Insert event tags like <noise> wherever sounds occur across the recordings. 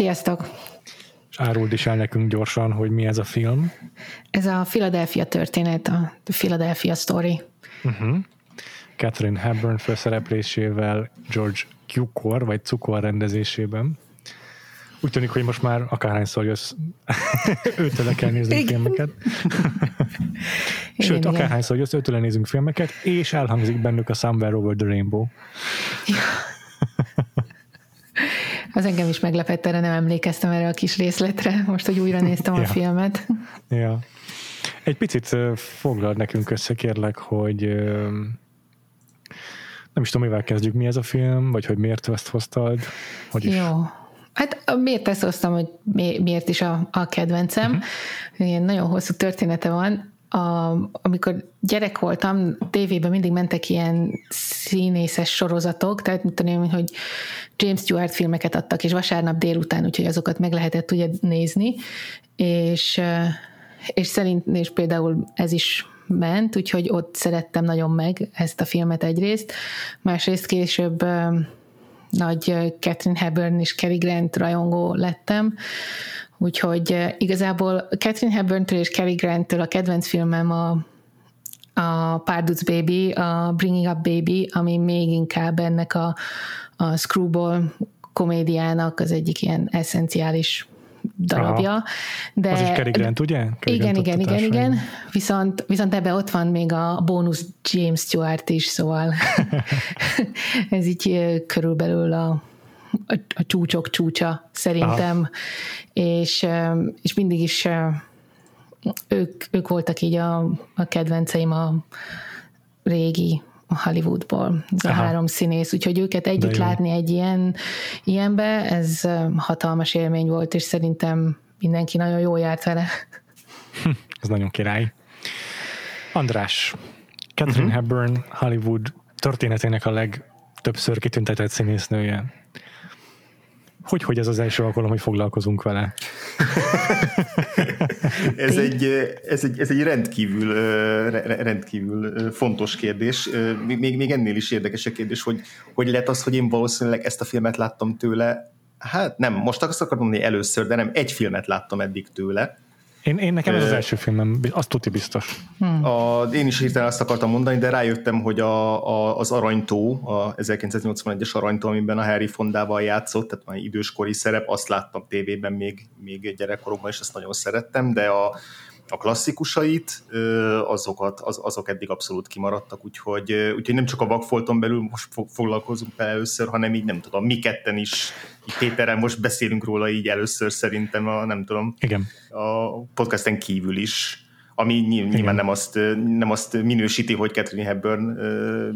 Sziasztok! És áruld is el nekünk gyorsan, hogy mi ez a film. Ez a Philadelphia történet, a Philadelphia Story. Uh-huh. Catherine Hepburn főszereplésével George Cukor, vagy Cukor rendezésében. Úgy tűnik, hogy most már akárhányszor jössz, <laughs> őtől kell nézni Igen. filmeket. <laughs> Sőt, igen. akárhányszor jössz, őtől nézünk filmeket, és elhangzik bennük a Somewhere Over the Rainbow. <laughs> Az engem is meglepett, erre nem emlékeztem erre a kis részletre, most, hogy újra néztem a filmet. Ja. Egy picit ö, foglald nekünk össze, kérlek, hogy nem is tudom, mivel kezdjük, mi ez a film, vagy hogy miért ezt hoztad, hogy is. Jó. Hát miért ezt hoztam, hogy mi- miért is a, a kedvencem? Mhm. Uh-huh. Ilyen nagyon hosszú története van. A, amikor gyerek voltam, tévében mindig mentek ilyen színészes sorozatok, tehát mit tudom, hogy James Stewart filmeket adtak, és vasárnap délután, úgyhogy azokat meg lehetett ugye nézni, és, eh, és szerint, és például ez is ment, úgyhogy ott szerettem nagyon meg ezt a filmet egyrészt, másrészt később eh, nagy eh, Catherine Hepburn és Cary Grant rajongó lettem, úgyhogy eh, igazából Catherine Hepburn-től és Cary Grant-től a kedvenc filmem a, a Párduc Baby, a Bringing Up Baby, ami még inkább ennek a, a Screwball komédiának az egyik ilyen eszenciális darabja. Aha. De, Az is Cary Grant, ugye? Cary igen, Grant igen, igen, igen. Viszont, viszont ebbe ott van még a bónusz James Stewart is, szóval <laughs> <laughs> ez így ö, körülbelül a, a, a csúcsok csúcsa szerintem, és, ö, és mindig is ö, ők, ők voltak így a, a kedvenceim a régi Hollywoodból, ez a Aha. három színész, úgyhogy őket együtt látni egy ilyen, ilyenbe, ez ö, hatalmas élmény volt, és szerintem mindenki nagyon jól járt vele. Ez nagyon király. András, Catherine uh-huh. Hepburn Hollywood történetének a legtöbbször kitüntetett színésznője. Hogy, hogy ez az első alkalom, hogy foglalkozunk vele? <laughs> Ez egy, ez egy, ez egy rendkívül, rendkívül fontos kérdés. Még, még ennél is érdekes a kérdés, hogy hogy lett az, hogy én valószínűleg ezt a filmet láttam tőle. Hát nem, most azt akarom mondani először, de nem, egy filmet láttam eddig tőle. Én, én nekem ez az első filmem, azt tudti biztos. A, én is hirtelen azt akartam mondani, de rájöttem, hogy a, a, az Aranytó, a 1981-es Aranytó, amiben a Harry Fondával játszott, tehát már időskori szerep, azt láttam tévében még, még gyerekkoromban, és ezt nagyon szerettem, de a, a klasszikusait, azokat, az, azok eddig abszolút kimaradtak, úgyhogy, úgyhogy nem csak a vakfolton belül most fog, foglalkozunk vele először, hanem így nem tudom, mi ketten is, így Péterrel most beszélünk róla így először szerintem, a, nem tudom, Igen. a podcasten kívül is, ami ny- nyilván nem azt, nem azt minősíti, hogy Catherine Hepburn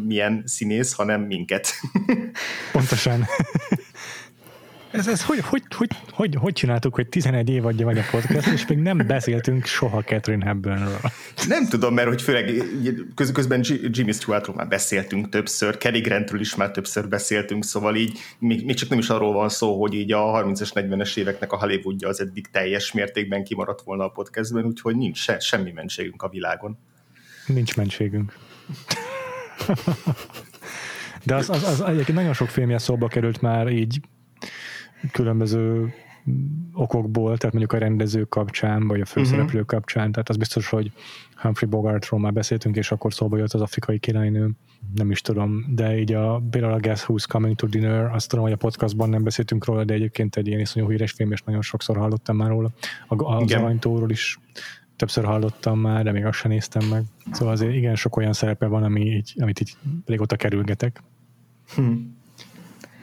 milyen színész, hanem minket. Pontosan. <laughs> Ez, ez hogy, hogy, hogy, hogy, hogy csináltuk, hogy 11 év adja meg a podcast, és még nem beszéltünk soha Catherine Hepburnről. nem tudom, mert hogy főleg köz, közben Jimmy Stewartról már beszéltünk többször, Cary Grantről is már többször beszéltünk, szóval így még, még csak nem is arról van szó, hogy így a 30-as, 40-es éveknek a Hollywoodja az eddig teljes mértékben kimaradt volna a podcastben, úgyhogy nincs se, semmi mentségünk a világon. Nincs mentségünk. De az, az, az egyébként nagyon sok filmje szóba került már így különböző okokból, tehát mondjuk a rendező kapcsán, vagy a főszereplő uh-huh. kapcsán, tehát az biztos, hogy Humphrey Bogartról már beszéltünk, és akkor szóba jött az afrikai királynő, nem is tudom, de így a, például a Guess Who's Coming to Dinner, azt tudom, hogy a podcastban nem beszéltünk róla, de egyébként egy ilyen iszonyú híres film, és nagyon sokszor hallottam már róla. A, az Igen. aranytóról is többször hallottam már, de még azt sem néztem meg. Szóval azért igen sok olyan szerepe van, ami így, amit így régóta kerülgetek. Hm.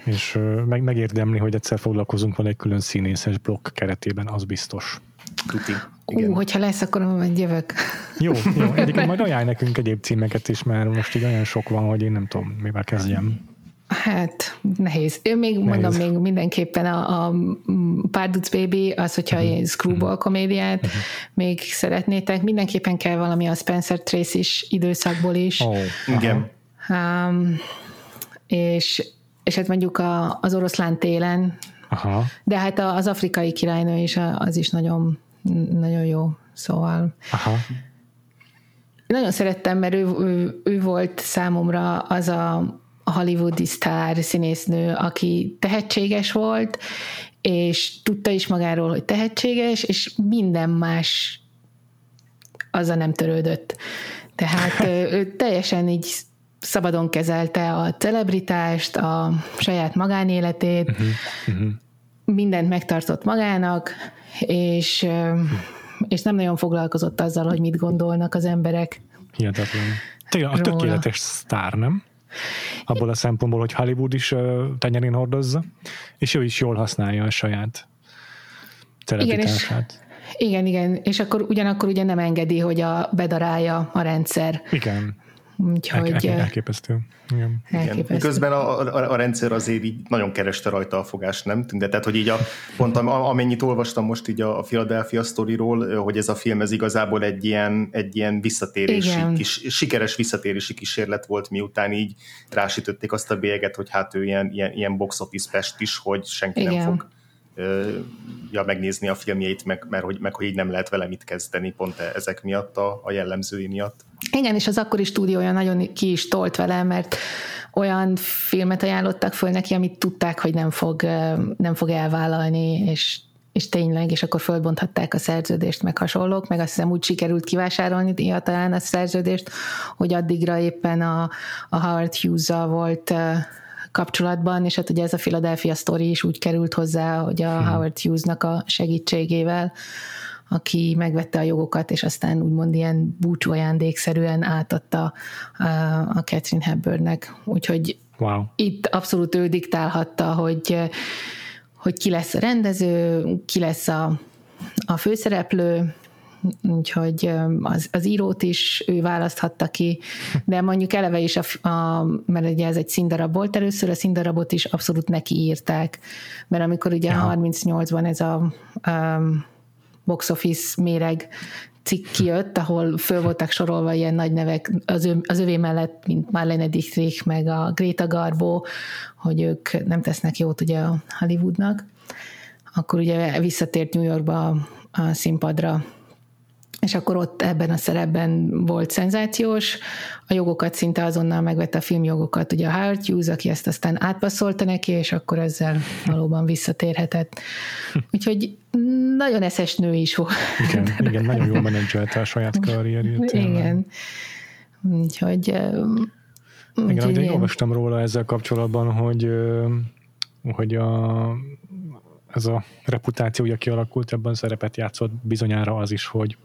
És meg, megérdemli, hogy egyszer foglalkozunk vele egy külön színészes blokk keretében, az biztos. Tuti. Igen. Ú, hogyha lesz, akkor majd jövök. <laughs> Jó, jó. Egyébként majd ajánl nekünk egyéb címeket is, mert most így olyan sok van, hogy én nem tudom, mivel kezdjem. Hát nehéz. Én még nehéz. mondom, még mindenképpen a, a Párduc Baby, az, hogyha uh-huh. egy screwball komédiát uh-huh. még szeretnétek, mindenképpen kell valami a Spencer Tracy is időszakból is. Oh, igen. Um, és, és hát mondjuk a, az oroszlán télen, Aha. de hát az afrikai királynő is, az is nagyon, nagyon jó, szóval Aha. Nagyon szerettem, mert ő, ő, ő volt számomra az a hollywoodi sztár színésznő, aki tehetséges volt, és tudta is magáról, hogy tehetséges, és minden más azzal nem törődött. Tehát <laughs> ő teljesen így szabadon kezelte a celebritást, a saját magánéletét, uh-huh, uh-huh. mindent megtartott magának, és, és nem nagyon foglalkozott azzal, hogy mit gondolnak az emberek. Hihetetlen. Tényleg a tökéletes sztár, nem? abból a szempontból, hogy Hollywood is tenyerén hordozza, és ő is jól használja a saját celebritását. Igen, igen, és akkor ugyanakkor ugye nem engedi, hogy a bedarálja a rendszer. Igen. Úgyhogy, El, elképesztő. Igen. elképesztő. Közben a, a, a, rendszer azért így nagyon kereste rajta a fogást, nem? De tehát, hogy így a, pont amennyit olvastam most így a, a Philadelphia sztoriról, hogy ez a film ez igazából egy ilyen, egy ilyen visszatérési, kis, sikeres visszatérési kísérlet volt, miután így rásütötték azt a bélyeget, hogy hát ő ilyen, ilyen, ilyen box office pest is, hogy senki Igen. nem fog ja, megnézni a filmjeit, meg, mert hogy, meg hogy így nem lehet vele mit kezdeni, pont e, ezek miatt, a, a jellemzői miatt. Igen, és az akkori stúdiója nagyon ki is tolt vele, mert olyan filmet ajánlottak föl neki, amit tudták, hogy nem fog, nem fog elvállalni, és és tényleg, és akkor fölbonthatták a szerződést, meg hasonlók, meg azt hiszem úgy sikerült kivásárolni talán a szerződést, hogy addigra éppen a, a Howard hughes volt kapcsolatban, és hát ugye ez a Philadelphia story is úgy került hozzá, hogy a hmm. Howard Hughes-nak a segítségével, aki megvette a jogokat, és aztán úgymond ilyen búcsú ajándékszerűen átadta a, a Catherine Hepburnnek. Úgyhogy wow. itt abszolút ő diktálhatta, hogy, hogy ki lesz a rendező, ki lesz a, a főszereplő, úgyhogy az, az írót is ő választhatta ki, de mondjuk eleve is, a, a, mert ugye ez egy színdarab volt először, a színdarabot is abszolút neki írták, mert amikor ugye ja. 38-ban ez a, a box office méreg cikk kijött, ahol föl voltak sorolva ilyen nagy nevek az, ő, az övé mellett, mint Marlene Dietrich, meg a Greta Garbo, hogy ők nem tesznek jót ugye a Hollywoodnak, akkor ugye visszatért New Yorkba a színpadra és akkor ott ebben a szerepben volt szenzációs, a jogokat szinte azonnal megvette a filmjogokat, ugye a Howard Hughes, aki ezt aztán átpasszolta neki, és akkor ezzel valóban visszatérhetett. <laughs> Úgyhogy nagyon eszes nő is volt. Igen, <laughs> igen nagyon jól menedzselte a saját karrierjét. Igen. Úgyhogy igen, ugye én olvastam róla ezzel kapcsolatban, hogy, hogy a, ez a reputációja kialakult, ebben szerepet játszott bizonyára az is, hogy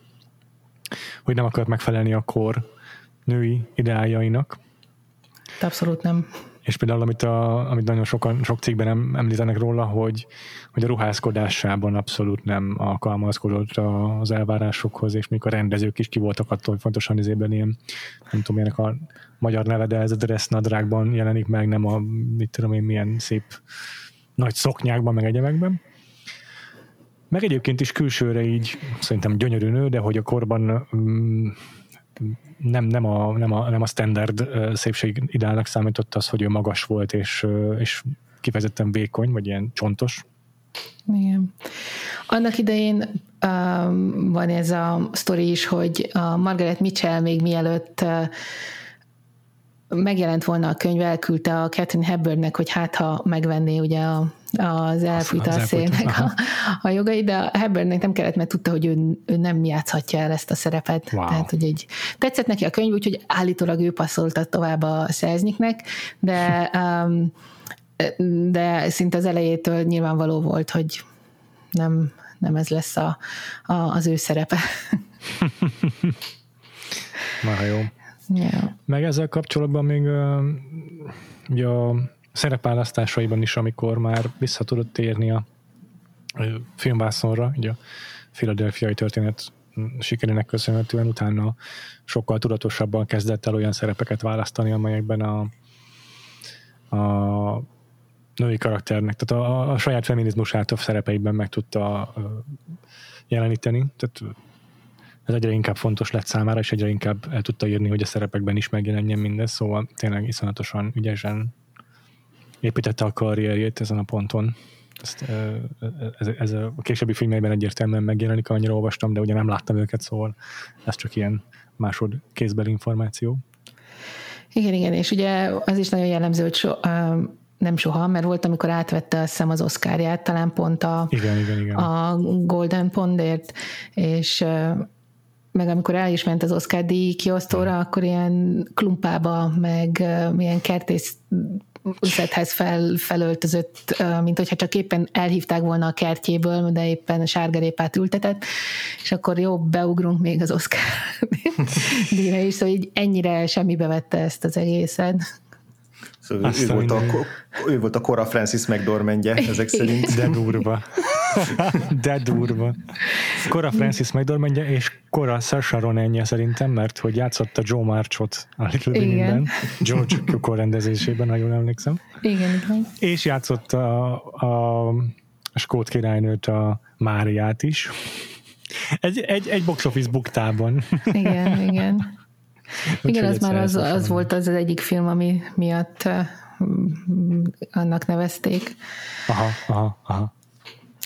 hogy nem akart megfelelni a kor női ideájainak. Abszolút nem. És például, amit, a, amit nagyon sokan, sok cikkben említenek róla, hogy, hogy a ruházkodásában abszolút nem alkalmazkodott az elvárásokhoz, és még a rendezők is ki voltak attól, hogy fontosan izében ilyen, nem tudom, ilyenek a magyar neve, de ez a dress nadrágban jelenik meg, nem a, mit tudom én, milyen szép nagy szoknyákban, meg egyebekben. Meg egyébként is külsőre így szerintem gyönyörű nő, de hogy a korban mm, nem, nem, a, nem, a, nem a standard szépség ideálnak számított az, hogy ő magas volt, és, és kifejezetten vékony, vagy ilyen csontos. Igen. Annak idején um, van ez a sztori is, hogy a Margaret Mitchell még mielőtt uh, megjelent volna a könyv, elküldte a Catherine Hepburnnek, hogy hát ha megvenné ugye a, az elfújt a szélnek a, a jogai, de a Hepburnnek nem kellett, mert tudta, hogy ő, ő nem játszhatja el ezt a szerepet. Wow. Tehát, hogy egy, tetszett neki a könyv, úgyhogy állítólag ő passzolta tovább a szerzniknek, de um, de szinte az elejétől nyilvánvaló volt, hogy nem, nem ez lesz a, a, az ő szerepe. <laughs> Már jó. Yeah. Meg ezzel kapcsolatban még ugye a szerepválasztásaiban is, amikor már vissza tudott térni a filmvászonra, ugye a Philadelphia történet sikerének köszönhetően utána sokkal tudatosabban kezdett el olyan szerepeket választani, amelyekben a, a női karakternek, tehát a, a saját feminizmusát a szerepeiben meg tudta jeleníteni, tehát ez egyre inkább fontos lett számára, és egyre inkább el tudta írni, hogy a szerepekben is megjelenjen mindez, szóval tényleg iszonyatosan ügyesen építette a karrierjét ezen a ponton. Ezt, ez, ez a későbbi filmeiben egyértelműen megjelenik, annyira olvastam, de ugye nem láttam őket, szóval ez csak ilyen másod kézbeli információ. Igen, igen, és ugye az is nagyon jellemző, hogy so, nem soha, mert volt, amikor átvette azt hiszem az oszkárját, talán pont a, igen, igen, igen. a Golden Pondért, és meg amikor el is ment az Oscar díj kiosztóra, akkor ilyen klumpába, meg milyen kertész üzlethez fel, felöltözött, mint hogyha csak éppen elhívták volna a kertjéből, de éppen a sárgarépát ültetett, és akkor jó, beugrunk még az Oscar <laughs> díjra is, szóval így ennyire semmibe vette ezt az egészet. Szóval ő, volt a, ő volt a Cora Francis McDormandje, ezek szerint. De durva. <laughs> De durva. Cora Francis McDormandje és Cora Sacha Ronenje szerintem, mert hogy játszotta Joe Marchot a Little Women-ben, George Cukor rendezésében, ha jól emlékszem. Igen, igen. És játszotta a, a Skót királynőt, a Máriát is. Egy, egy, egy box office buktában. Igen, igen. Igen, az már az, az volt az, az egyik film, ami miatt annak nevezték. Aha, aha, aha.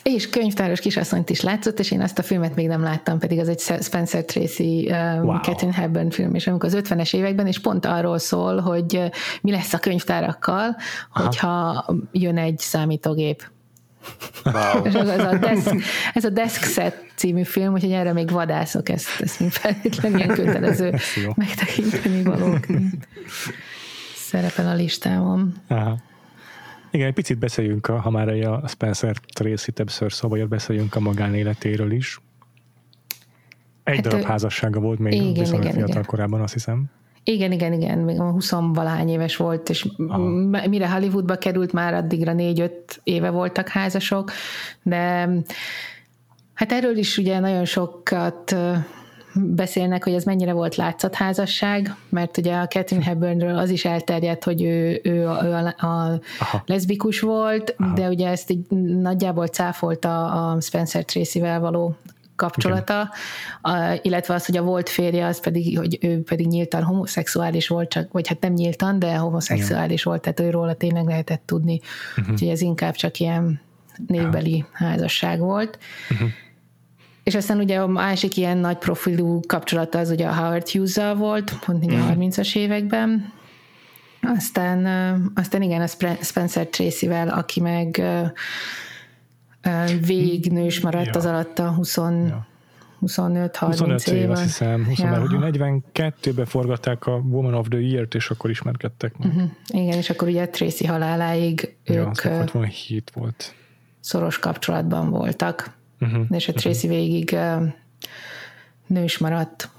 És könyvtáros kisasszonyt is látszott, és én azt a filmet még nem láttam, pedig az egy Spencer Tracy um, wow. Catherine Hepburn film, és amikor az 50-es években, és pont arról szól, hogy mi lesz a könyvtárakkal, Aha. hogyha jön egy számítógép. Wow. ez, a desk, ez a Desk Set című film, úgyhogy erre még vadászok, ezt, ezt még feltétlenül ilyen kötelező megtekinteni valóként. Szerepel a listámon. Aha. Igen, egy picit beszéljünk, a, ha már a Spencer Tracy többször szóba jött, beszéljünk a magánéletéről is. Egy hát darab ő, házassága volt még igen, viszonylag igen, fiatal igen. korában, azt hiszem. Igen, igen, igen, még a 20 valány éves volt, és Aha. mire Hollywoodba került, már addigra négy-öt éve voltak házasok, de hát erről is ugye nagyon sokat beszélnek, hogy ez mennyire volt látszatházasság, mert ugye a Catherine Hepburnről az is elterjedt, hogy ő, ő, a, ő a, a leszbikus volt, Aha. de ugye ezt így nagyjából cáfolta a Spencer Tracy-vel való kapcsolata, a, illetve az, hogy a volt férje, az pedig, hogy ő pedig nyíltan homoszexuális volt, csak, vagy hát nem nyíltan, de homoszexuális Igen. volt, tehát ő róla tényleg lehetett tudni. Uh-huh. Úgyhogy ez inkább csak ilyen névbeli házasság volt. Uh-huh. És aztán ugye a másik ilyen nagy profilú kapcsolata az ugye a Howard hughes volt, pont így a 30-as mhm. években. Aztán, aztán igen, a Spencer Tracy-vel, aki meg végig nős maradt ja. az alatt a 20, ja. 25-30 év. azt hiszem, 20, ja. mert hogy 42-ben forgatták a Woman of the Year-t, és akkor ismerkedtek meg. Uh-huh. Igen, és akkor ugye Tracy haláláig ja, ők 67 volt. szoros kapcsolatban voltak uh-huh. és a Tracy uh-huh. végig uh, nős maradt.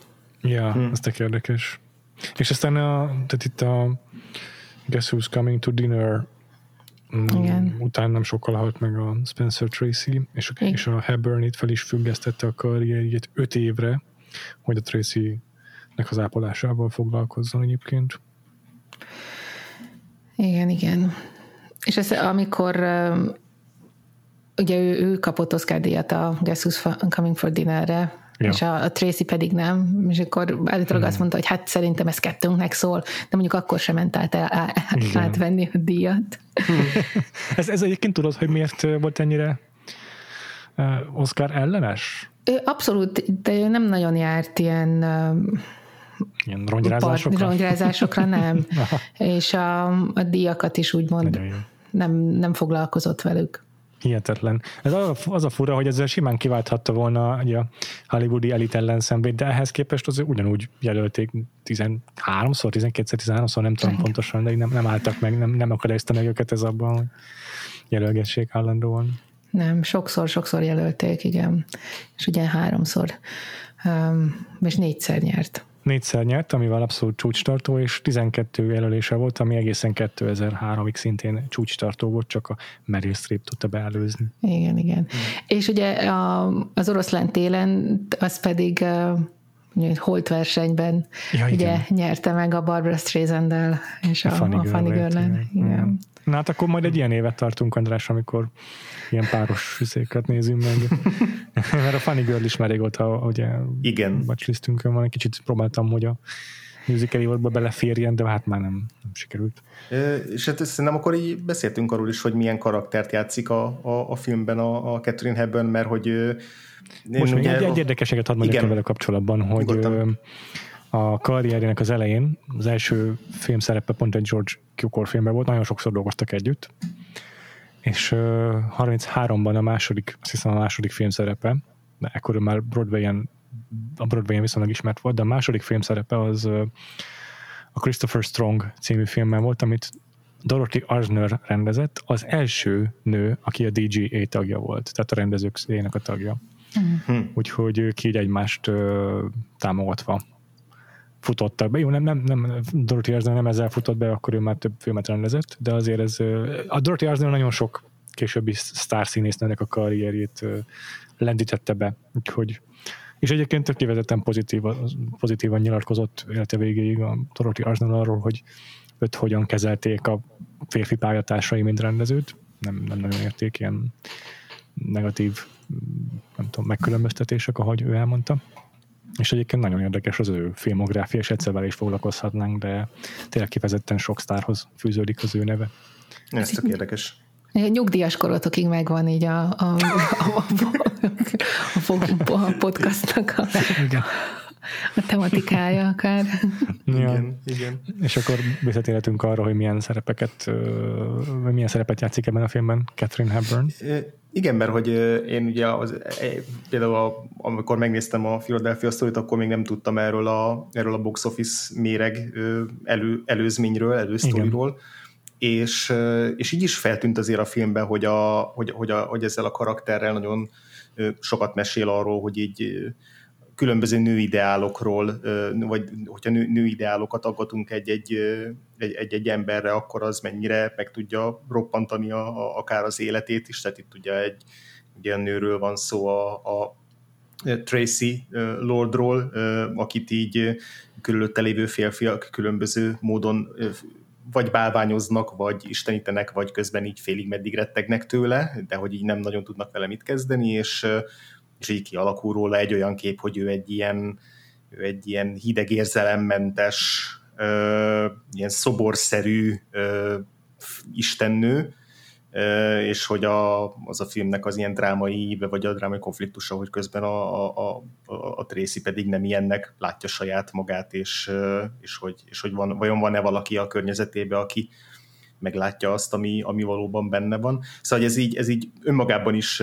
Ja, hmm. ez tök érdekes. És aztán a, tehát itt a Guess Who's Coming to Dinner mm, igen. után nem sokkal halt meg a Spencer Tracy, és, a, és a Hepburn itt fel is függesztette a karrierjét öt évre, hogy a Tracy-nek az ápolásával foglalkozzon egyébként. Igen, igen. És ez amikor ugye ő, ő kapott Oscar díjat a Guess Who's Coming for Dinnerre, Ja. és a, a Tracy pedig nem, és akkor állítólag hmm. azt mondta, hogy hát szerintem ez kettőnknek szól, de mondjuk akkor sem ment át, át, átvenni a díjat. <laughs> ez, ez egyébként tudod, hogy miért volt ennyire uh, Oscar ellenes? Ő abszolút, de ő nem nagyon járt ilyen uh, Ilyen rongyrázásokra? Rongyrázásokra nem. <laughs> és a, a díjakat is úgymond nem, nem foglalkozott velük. Hihetetlen. Ez az a, fura, hogy ezzel simán kiválthatta volna ugye, a hollywoodi elit ellenszenvét, de ehhez képest az ugyanúgy jelölték 13-szor, 12-szer, 13-szor, nem tudom pontosan, de nem, nem álltak meg, nem, nem akadályozta meg őket ez abban, hogy jelölgessék állandóan. Nem, sokszor, sokszor jelölték, igen. És ugye háromszor és négyszer nyert. Négyszer nyert, amivel abszolút csúcstartó, és 12 jelölése volt, ami egészen 2003-ig szintén csúcstartó volt, csak a Meryl Streep tudta beelőzni. Igen, igen. Hmm. És ugye a, az oroszlán télen, az pedig holt versenyben ja, ugye nyerte meg a Barbara streisand és a, a Funny, a Funny girl igen. igen. Na hát akkor majd egy ilyen évet tartunk, András, amikor ilyen páros széket nézünk meg. <laughs> Mert a Funny Girl is már régóta, ugye, Igen. watchlistünkön van, egy kicsit próbáltam, hogy a musical évadba beleférjen, de hát már nem, nem sikerült. E, és hát szerintem akkor így beszéltünk arról is, hogy milyen karaktert játszik a, a, a filmben a, a Catherine Hepburn, mert hogy most még egy, egy érdekességet hadd mondjak vele kapcsolatban, hogy Nyugodtan. a karrierjének az elején, az első film szerepe pont egy George Cukor filmben volt, nagyon sokszor dolgoztak együtt, és uh, 33-ban a második, azt hiszem a második film szerepe, de ekkor már Broadway-en, a Broadway-en viszonylag ismert volt, de a második film szerepe az uh, a Christopher Strong című filmben volt, amit Dorothy Arzner rendezett, az első nő, aki a DGA tagja volt, tehát a rendezők a tagja. Mm. Úgyhogy ők így egymást uh, támogatva futottak be. Jó, nem, nem, nem Dorothy Arzner nem ezzel futott be, akkor ő már több filmet rendezett, de azért ez, a Dorothy Arzner nagyon sok későbbi sztárszínésznőnek a karrierjét lendítette be, úgyhogy és egyébként tök kivezetten pozitív, pozitívan nyilatkozott élete végéig a Dorothy Arzner arról, hogy őt hogyan kezelték a férfi pályatársai, mint rendezőt. Nem, nem nagyon érték ilyen negatív nem tudom, megkülönböztetések, ahogy ő elmondta. És egyébként nagyon érdekes az ő filmográfia, és egyszer vele is foglalkozhatnánk, de tényleg kifejezetten sok sztárhoz fűződik az ő neve. Ez tök érdekes. Nyugdíjas korotokig megvan így a, a, a, a, a, a podcastnak a, a tematikája akár. Ja. Igen, igen. És akkor visszatérhetünk arra, hogy milyen szerepeket, milyen szerepet játszik ebben a filmben Catherine Hepburn. Igen, mert hogy én ugye az, például a, amikor megnéztem a Philadelphia story akkor még nem tudtam erről a, erről a box office méreg elő, előzményről, elősztoriról, és, és így is feltűnt azért a filmben, hogy, a, hogy, hogy, a, hogy ezzel a karakterrel nagyon sokat mesél arról, hogy így különböző nőideálokról, vagy hogyha nő, nőideálokat aggatunk egy-egy, egy-egy emberre, akkor az mennyire meg tudja roppantani a, a, akár az életét is, tehát itt ugye egy, egy olyan nőről van szó a, a Tracy Lordról, akit így körülötte lévő férfiak különböző módon vagy bálványoznak, vagy istenítenek, vagy közben így félig meddig rettegnek tőle, de hogy így nem nagyon tudnak vele mit kezdeni, és és így kialakul róla egy olyan kép, hogy ő egy ilyen, ő egy ilyen hideg érzelemmentes, ö, ilyen szoborszerű ö, istennő, ö, és hogy a, az a filmnek az ilyen drámai vagy a drámai konfliktusa, hogy közben a, a, a, a Tracy pedig nem ilyennek látja saját magát, és, és hogy, és hogy van, vajon van-e valaki a környezetében, aki, meglátja azt, ami, ami valóban benne van. Szóval ez így, ez így önmagában is,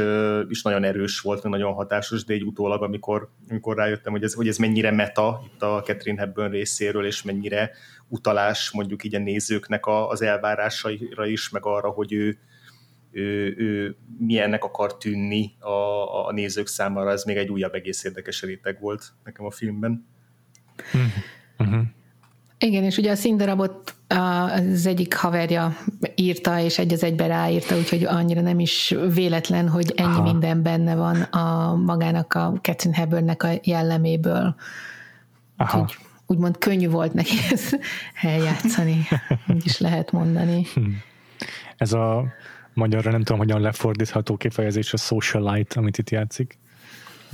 is nagyon erős volt, nagyon hatásos, de egy utólag, amikor, amikor rájöttem, hogy ez, hogy ez mennyire meta itt a Catherine Hepburn részéről, és mennyire utalás mondjuk így a nézőknek a, az elvárásaira is, meg arra, hogy ő, ő, ő milyennek akar tűnni a, a nézők számára, ez még egy újabb egész érdekes réteg volt nekem a filmben. Mm-hmm. Igen, és ugye a színdarabot az egyik haverja írta, és egy az egybe ráírta, úgyhogy annyira nem is véletlen, hogy ennyi Aha. minden benne van a magának a Catherine Hepburnnek a jelleméből. Aha. Úgyhogy úgymond könnyű volt neki <laughs> ezt eljátszani, <laughs> úgy is lehet mondani. Hm. Ez a magyarra nem tudom, hogyan lefordítható kifejezés a socialite, amit itt játszik.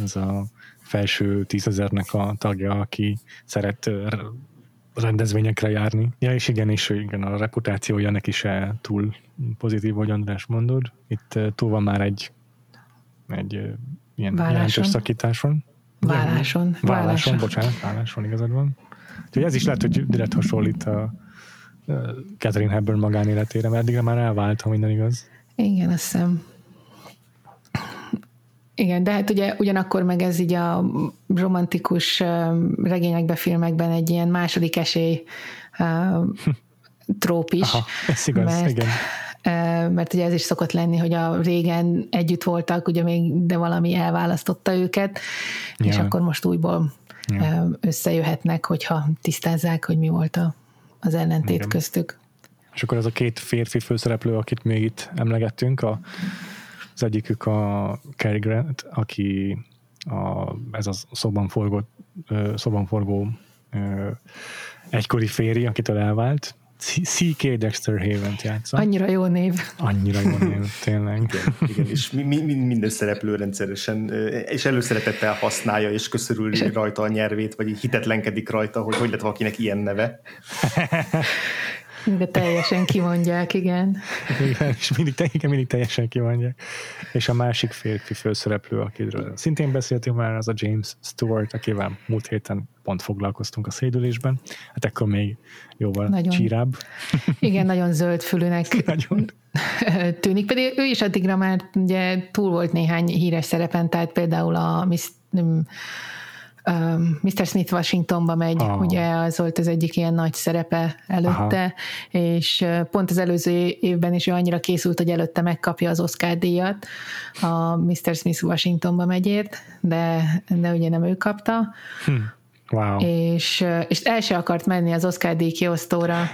Ez a felső tízezernek a tagja, aki szeret rendezvényekre járni. Ja, és igen, és igen, a reputációja neki se túl pozitív, hogy András mondod. Itt túl van már egy, egy ilyen Válláson. jelentős szakításon. Válláson. Válláson, válláson, bocsánat, válláson igazad van. Úgyhogy ez is lehet, hogy direkt hasonlít a Catherine Hepburn magánéletére, mert eddigre már elvált, ha minden igaz. Igen, azt hiszem. Igen, de hát ugye ugyanakkor meg ez így a romantikus regényekben, filmekben egy ilyen második esély tróp is. Aha, ez igaz, mert, igen. mert ugye ez is szokott lenni, hogy a régen együtt voltak, ugye még, de valami elválasztotta őket, ja. és akkor most újból ja. összejöhetnek, hogyha tisztázzák, hogy mi volt a, az ellentét Igen. köztük. És akkor ez a két férfi főszereplő, akit még itt emlegettünk, a, az egyikük a Cary Grant, aki a, ez a szoban forgó, szoban forgó egykori féri, akitől elvált, C.K. Dexter Haven-t játsza. Annyira jó név. Annyira jó név, <laughs> tényleg. Igen, igen és mi, mi, minden szereplő rendszeresen, és előszeretettel használja, és köszörül rajta a nyelvét, vagy hitetlenkedik rajta, hogy hogy lett valakinek ilyen neve. <laughs> De teljesen kimondják, igen. igen, és mindig, igen, mindig teljesen kimondják. És a másik férfi főszereplő, akiről szintén beszéltünk már, az a James Stewart, akivel múlt héten pont foglalkoztunk a szédülésben. Hát ekkor még jóval nagyon, csírább. Igen, nagyon zöld fülűnek <laughs> nagyon. <laughs> tűnik, pedig ő is addigra már ugye túl volt néhány híres szerepen, tehát például a Miss, Mr. Smith Washingtonba megy, oh. ugye az volt az egyik ilyen nagy szerepe előtte, Aha. és pont az előző évben is ő annyira készült, hogy előtte megkapja az Oscar díjat a Mr. Smith Washingtonba megyért, de, de ugye nem ő kapta. Hm. Wow. És, és el se akart menni az Oscar díj kiosztóra,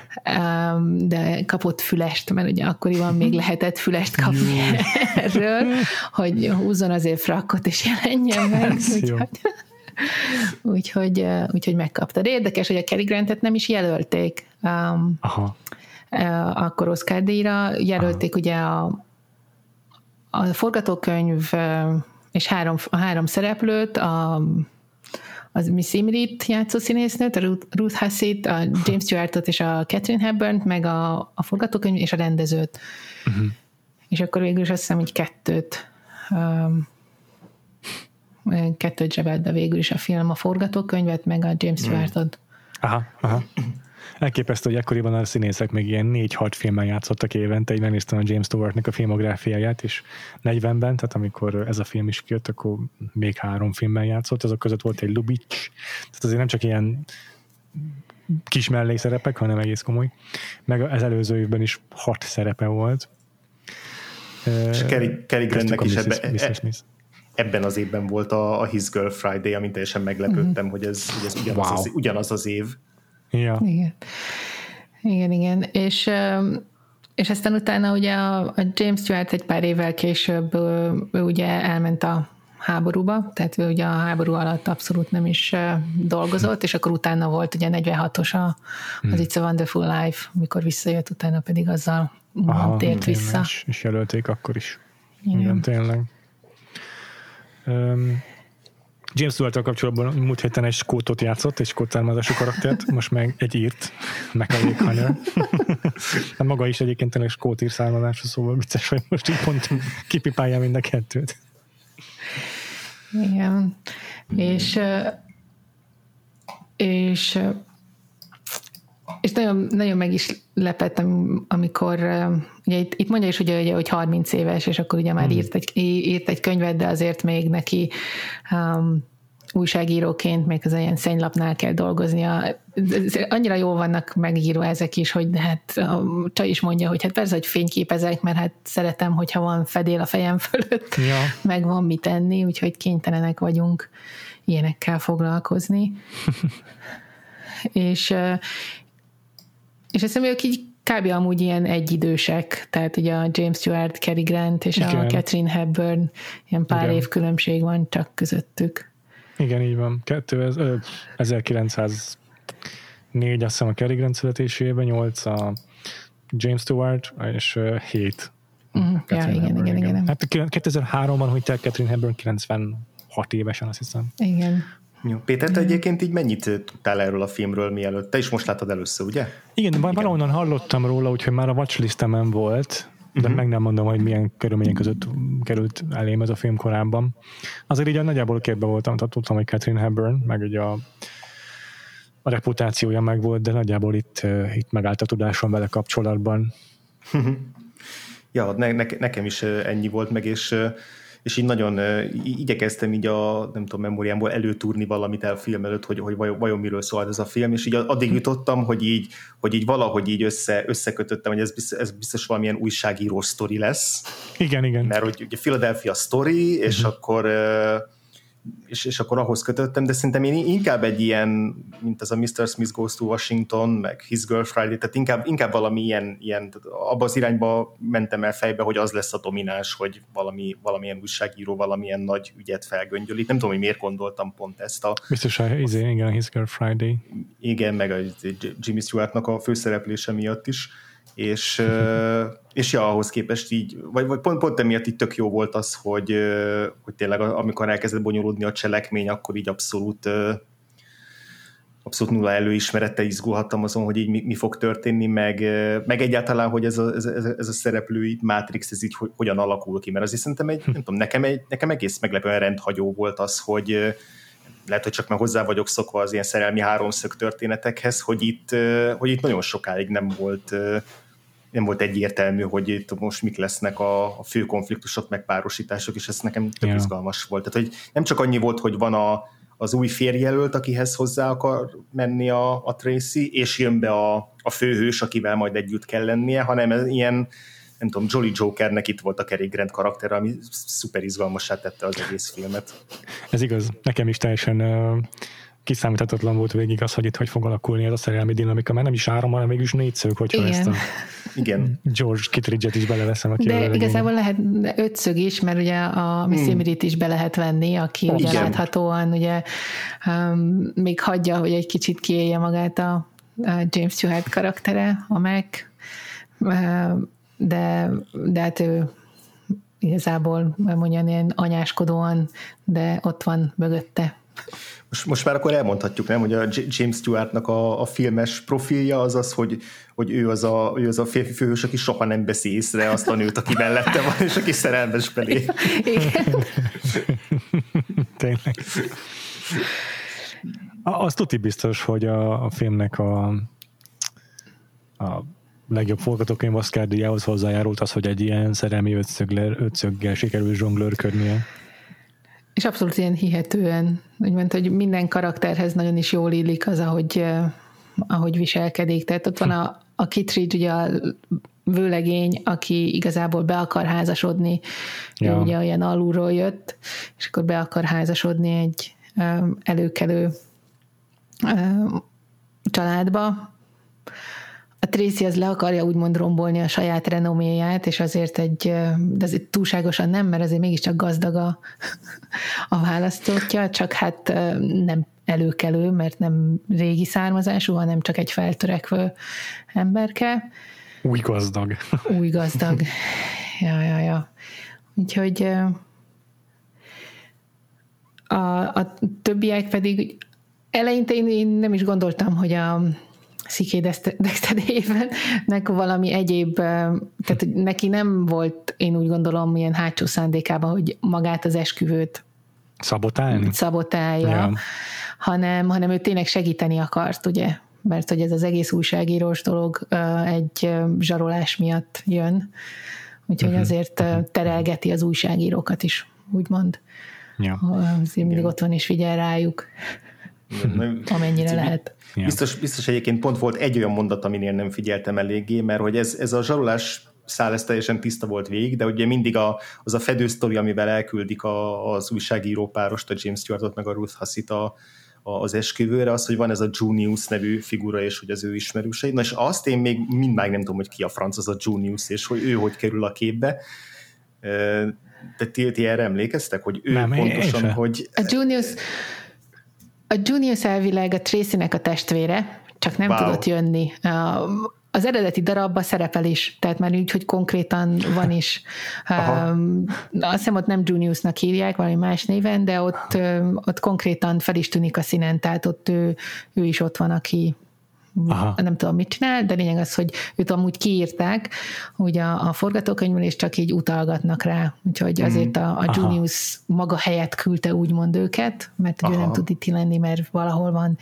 de kapott fülest, mert ugye akkoriban még lehetett fülest kapni erről, hogy húzzon azért frakkot és jelenjen meg. Úgyhogy, <laughs> úgyhogy, úgyhogy megkapta. De érdekes, hogy a Cary Grantet nem is jelölték um, Aha. akkor Oscar díjra. Jelölték Aha. ugye a, a forgatókönyv és három, a három szereplőt, a az Miss Imrit játszó színésznőt, a Ruth Hassit, a James Stewartot és a Catherine hepburn meg a, a forgatókönyv és a rendezőt. Uh-huh. És akkor végül is azt hiszem, hogy kettőt um, kettőt be végül is a film, a forgatókönyvet, meg a James Stewartot. Aha, aha. Elképesztő, hogy ekkoriban a színészek még ilyen 4-6 filmben játszottak évente, így megnéztem a James Stewartnak a filmográfiáját, és 40-ben, tehát amikor ez a film is kijött, akkor még három filmben játszott, azok között volt egy Lubitsch, tehát azért nem csak ilyen kis mellékszerepek, hanem egész komoly. Meg az előző évben is hat szerepe volt. És Kerry, Kerry Grantnek is ebbe, ebben az évben volt a, a His Girl Friday, amit teljesen meglepődtem, mm-hmm. hogy ez, hogy ez ugyanaz, wow. az, ugyanaz az év. Ja. Igen. Igen, igen. És, és aztán utána ugye a, a James Stewart egy pár évvel később ő, ő ugye elment a háborúba, tehát ő ugye a háború alatt abszolút nem is dolgozott, és akkor utána volt ugye 46-os a, az It's a Wonderful Life, mikor visszajött, utána pedig azzal Aha, tért vissza. És, és jelölték akkor is. Igen, igen tényleg. Um, James stewart kapcsolatban múlt héten egy skótot játszott, egy skót származású karaktert, most meg egy írt, Macaulay Hunter. hát maga is egyébként tényleg skót ír származású, szóval vicces, hogy most így pont kipipálja mind a kettőt. Igen. És és és nagyon, nagyon meg is lepett, amikor ugye itt, itt mondja is, hogy, ugye, hogy 30 éves, és akkor ugye már hmm. írt, egy, írt egy könyvet, de azért még neki um, újságíróként még az ilyen szennylapnál kell dolgoznia. Annyira jó vannak megírva ezek is, hogy hát csaj is mondja, hogy hát persze, hogy fényképezek, mert hát szeretem, hogyha van fedél a fejem fölött, ja. meg van mit tenni, úgyhogy kénytelenek vagyunk ilyenekkel foglalkozni. <laughs> és, és azt hiszem, ők így kb. amúgy ilyen egyidősek, tehát ugye a James Stewart, Cary Grant és Igen. a Catherine Hepburn, ilyen pár Igen. év különbség van csak közöttük. Igen, így van. 2000, 1904 azt hiszem a Cary Grant születésében, 8 a James Stewart, és 7 Mm, ja, igen, igen, igen, igen. Hát 2003-ban hogy te Catherine Hepburn 96 évesen, azt hiszem. Igen. Jó. Péter, te egyébként így mennyit tudtál erről a filmről mielőtt? Te is most láttad először, ugye? Igen, Igen. valahonnan hallottam róla, úgyhogy már a watchlistemen volt, de uh-huh. meg nem mondom, hogy milyen körülmények között került elém ez a film korábban. Azért így a nagyjából képbe voltam, tehát tudtam, hogy Catherine Hepburn, meg ugye a, a reputációja meg volt, de nagyjából itt, itt megállt a tudásom vele kapcsolatban. <laughs> ja, ne, ne, nekem is ennyi volt meg, és és így nagyon igyekeztem így a, nem tudom, memóriámból előtúrni valamit el a film előtt, hogy, hogy vajon, vajon miről szól ez a film, és így addig jutottam, hogy így, hogy így valahogy így össze, összekötöttem, hogy ez biztos, ez biztos valamilyen újságíró sztori lesz. Igen, igen. Mert hogy ugye Philadelphia story, és uh-huh. akkor és, és akkor ahhoz kötöttem, de szerintem én inkább egy ilyen, mint az a Mr. Smith Goes to Washington, meg His Girl Friday, tehát inkább, inkább valami ilyen, ilyen abba az irányba mentem el fejbe, hogy az lesz a domináns, hogy valami, valamilyen újságíró valamilyen nagy ügyet felgöngyölít. Nem tudom, hogy miért gondoltam pont ezt a... Biztos, izé, igen, a His Girl Friday. Igen, meg a Jimmy Stewartnak a főszereplése miatt is és, és ja, ahhoz képest így, vagy, vagy pont, pont emiatt így tök jó volt az, hogy, hogy tényleg amikor elkezdett bonyolódni a cselekmény, akkor így abszolút abszolút nulla előismerettel izgulhattam azon, hogy így mi, mi fog történni, meg, meg egyáltalán, hogy ez a, ez, ez a szereplői Matrix, ez így hogy, hogyan alakul ki, mert azért szerintem egy, nem tudom, nekem, egy, nekem egész meglepően rendhagyó volt az, hogy lehet, hogy csak már hozzá vagyok szokva az ilyen szerelmi háromszög történetekhez, hogy itt, hogy itt nagyon sokáig nem volt nem volt egyértelmű, hogy itt most mik lesznek a, a fő konfliktusok, meg párosítások, és ez nekem tök yeah. izgalmas volt. Tehát, hogy nem csak annyi volt, hogy van a, az új férjelölt, akihez hozzá akar menni a, a Tracy, és jön be a, a főhős, akivel majd együtt kell lennie, hanem ez ilyen, nem tudom, Jolly Jokernek itt volt a Cary Grant karakter, ami szuper izgalmasá tette az egész filmet. Ez igaz, nekem is teljesen uh, kiszámíthatatlan volt végig az, hogy itt hogy fog alakulni ez a szerelmi dinamika, mert nem is áram, hanem mégis négyszög, hogyha Igen. ezt a Igen. George Kittridge-et is beleveszem. Aki De igazából lehet ötszög is, mert ugye a Miss hmm. is be lehet venni, aki oh, ugye Igen. láthatóan ugye um, még hagyja, hogy egy kicsit kiélje magát a, a James Stewart karaktere, a Mac, de, de hát ő igazából mondjam ilyen anyáskodóan, de ott van mögötte most, most már akkor elmondhatjuk, nem, hogy a James Stewartnak a, a filmes profilja az az, hogy, hogy ő, az a, ő az a férfi főhős, aki soha nem veszi észre azt a nőt, aki mellette van, és aki szerelmes belé. Igen. Tényleg. Az tuti biztos, hogy a, a filmnek a, a legjobb forgatókönyv Oscar-díjához hozzájárult az, hogy egy ilyen szerelmi ötszöggel, ötszöggel sikerül zsonglőrködnie. És abszolút ilyen hihetően, úgymond, hogy minden karakterhez nagyon is jól illik az, ahogy, ahogy viselkedik. Tehát ott van a, a Kittridge, ugye a vőlegény, aki igazából be akar házasodni, ja. ugye olyan alulról jött, és akkor be akar házasodni egy előkelő családba, a Tracy az le akarja úgymond rombolni a saját renoméját, és azért egy, de azért túlságosan nem, mert azért mégiscsak gazdag a, <laughs> a választótja, csak hát nem előkelő, mert nem régi származású, hanem csak egy feltörekvő emberke. Új gazdag. <laughs> Új gazdag. Ja, ja, ja. Úgyhogy a, a többiek pedig eleinte én, én nem is gondoltam, hogy a Sziké Dexter valami egyéb, tehát neki nem volt, én úgy gondolom, ilyen hátsó szándékában, hogy magát az esküvőt szabotálni? Szabotálja, ja. hanem, hanem ő tényleg segíteni akart, ugye? Mert hogy ez az egész újságírós dolog egy zsarolás miatt jön, úgyhogy uh-huh. azért terelgeti az újságírókat is, úgymond. Ja. Azért mindig ott van és figyel rájuk. Amennyire lehet. Biztos, biztos egyébként pont volt egy olyan mondat, aminél nem figyeltem eléggé, mert hogy ez, ez a zsarolás szál ez teljesen tiszta volt végig, de ugye mindig a, az a fedősztori, amivel elküldik a, az újságíró párost, a James Stewartot meg a Ruth Hassit a, a, az esküvőre, az, hogy van ez a Junius nevű figura, és hogy az ő ismerősei. Na és azt én még mindmáig nem tudom, hogy ki a franc az a Junius, és hogy ő hogy kerül a képbe. De ti, ti erre emlékeztek, hogy ő nem, pontosan, hogy... A Junius, a Junius elvileg a Tracy-nek a testvére, csak nem wow. tudott jönni. Az eredeti darabban szerepel is, tehát már úgy, hogy konkrétan van is. <laughs> Um, azt hiszem ott nem Juniusnak hívják, valami más néven, de ott, ott konkrétan fel is tűnik a színen, tehát ott ő, ő is ott van, aki Aha. nem tudom, mit csinál, de lényeg az, hogy őt amúgy kiírták, hogy a, a forgatókönyvben is csak így utalgatnak rá, úgyhogy mm. azért a, a Junius maga helyett küldte úgymond őket, mert ő nem tud itt lenni, mert valahol van.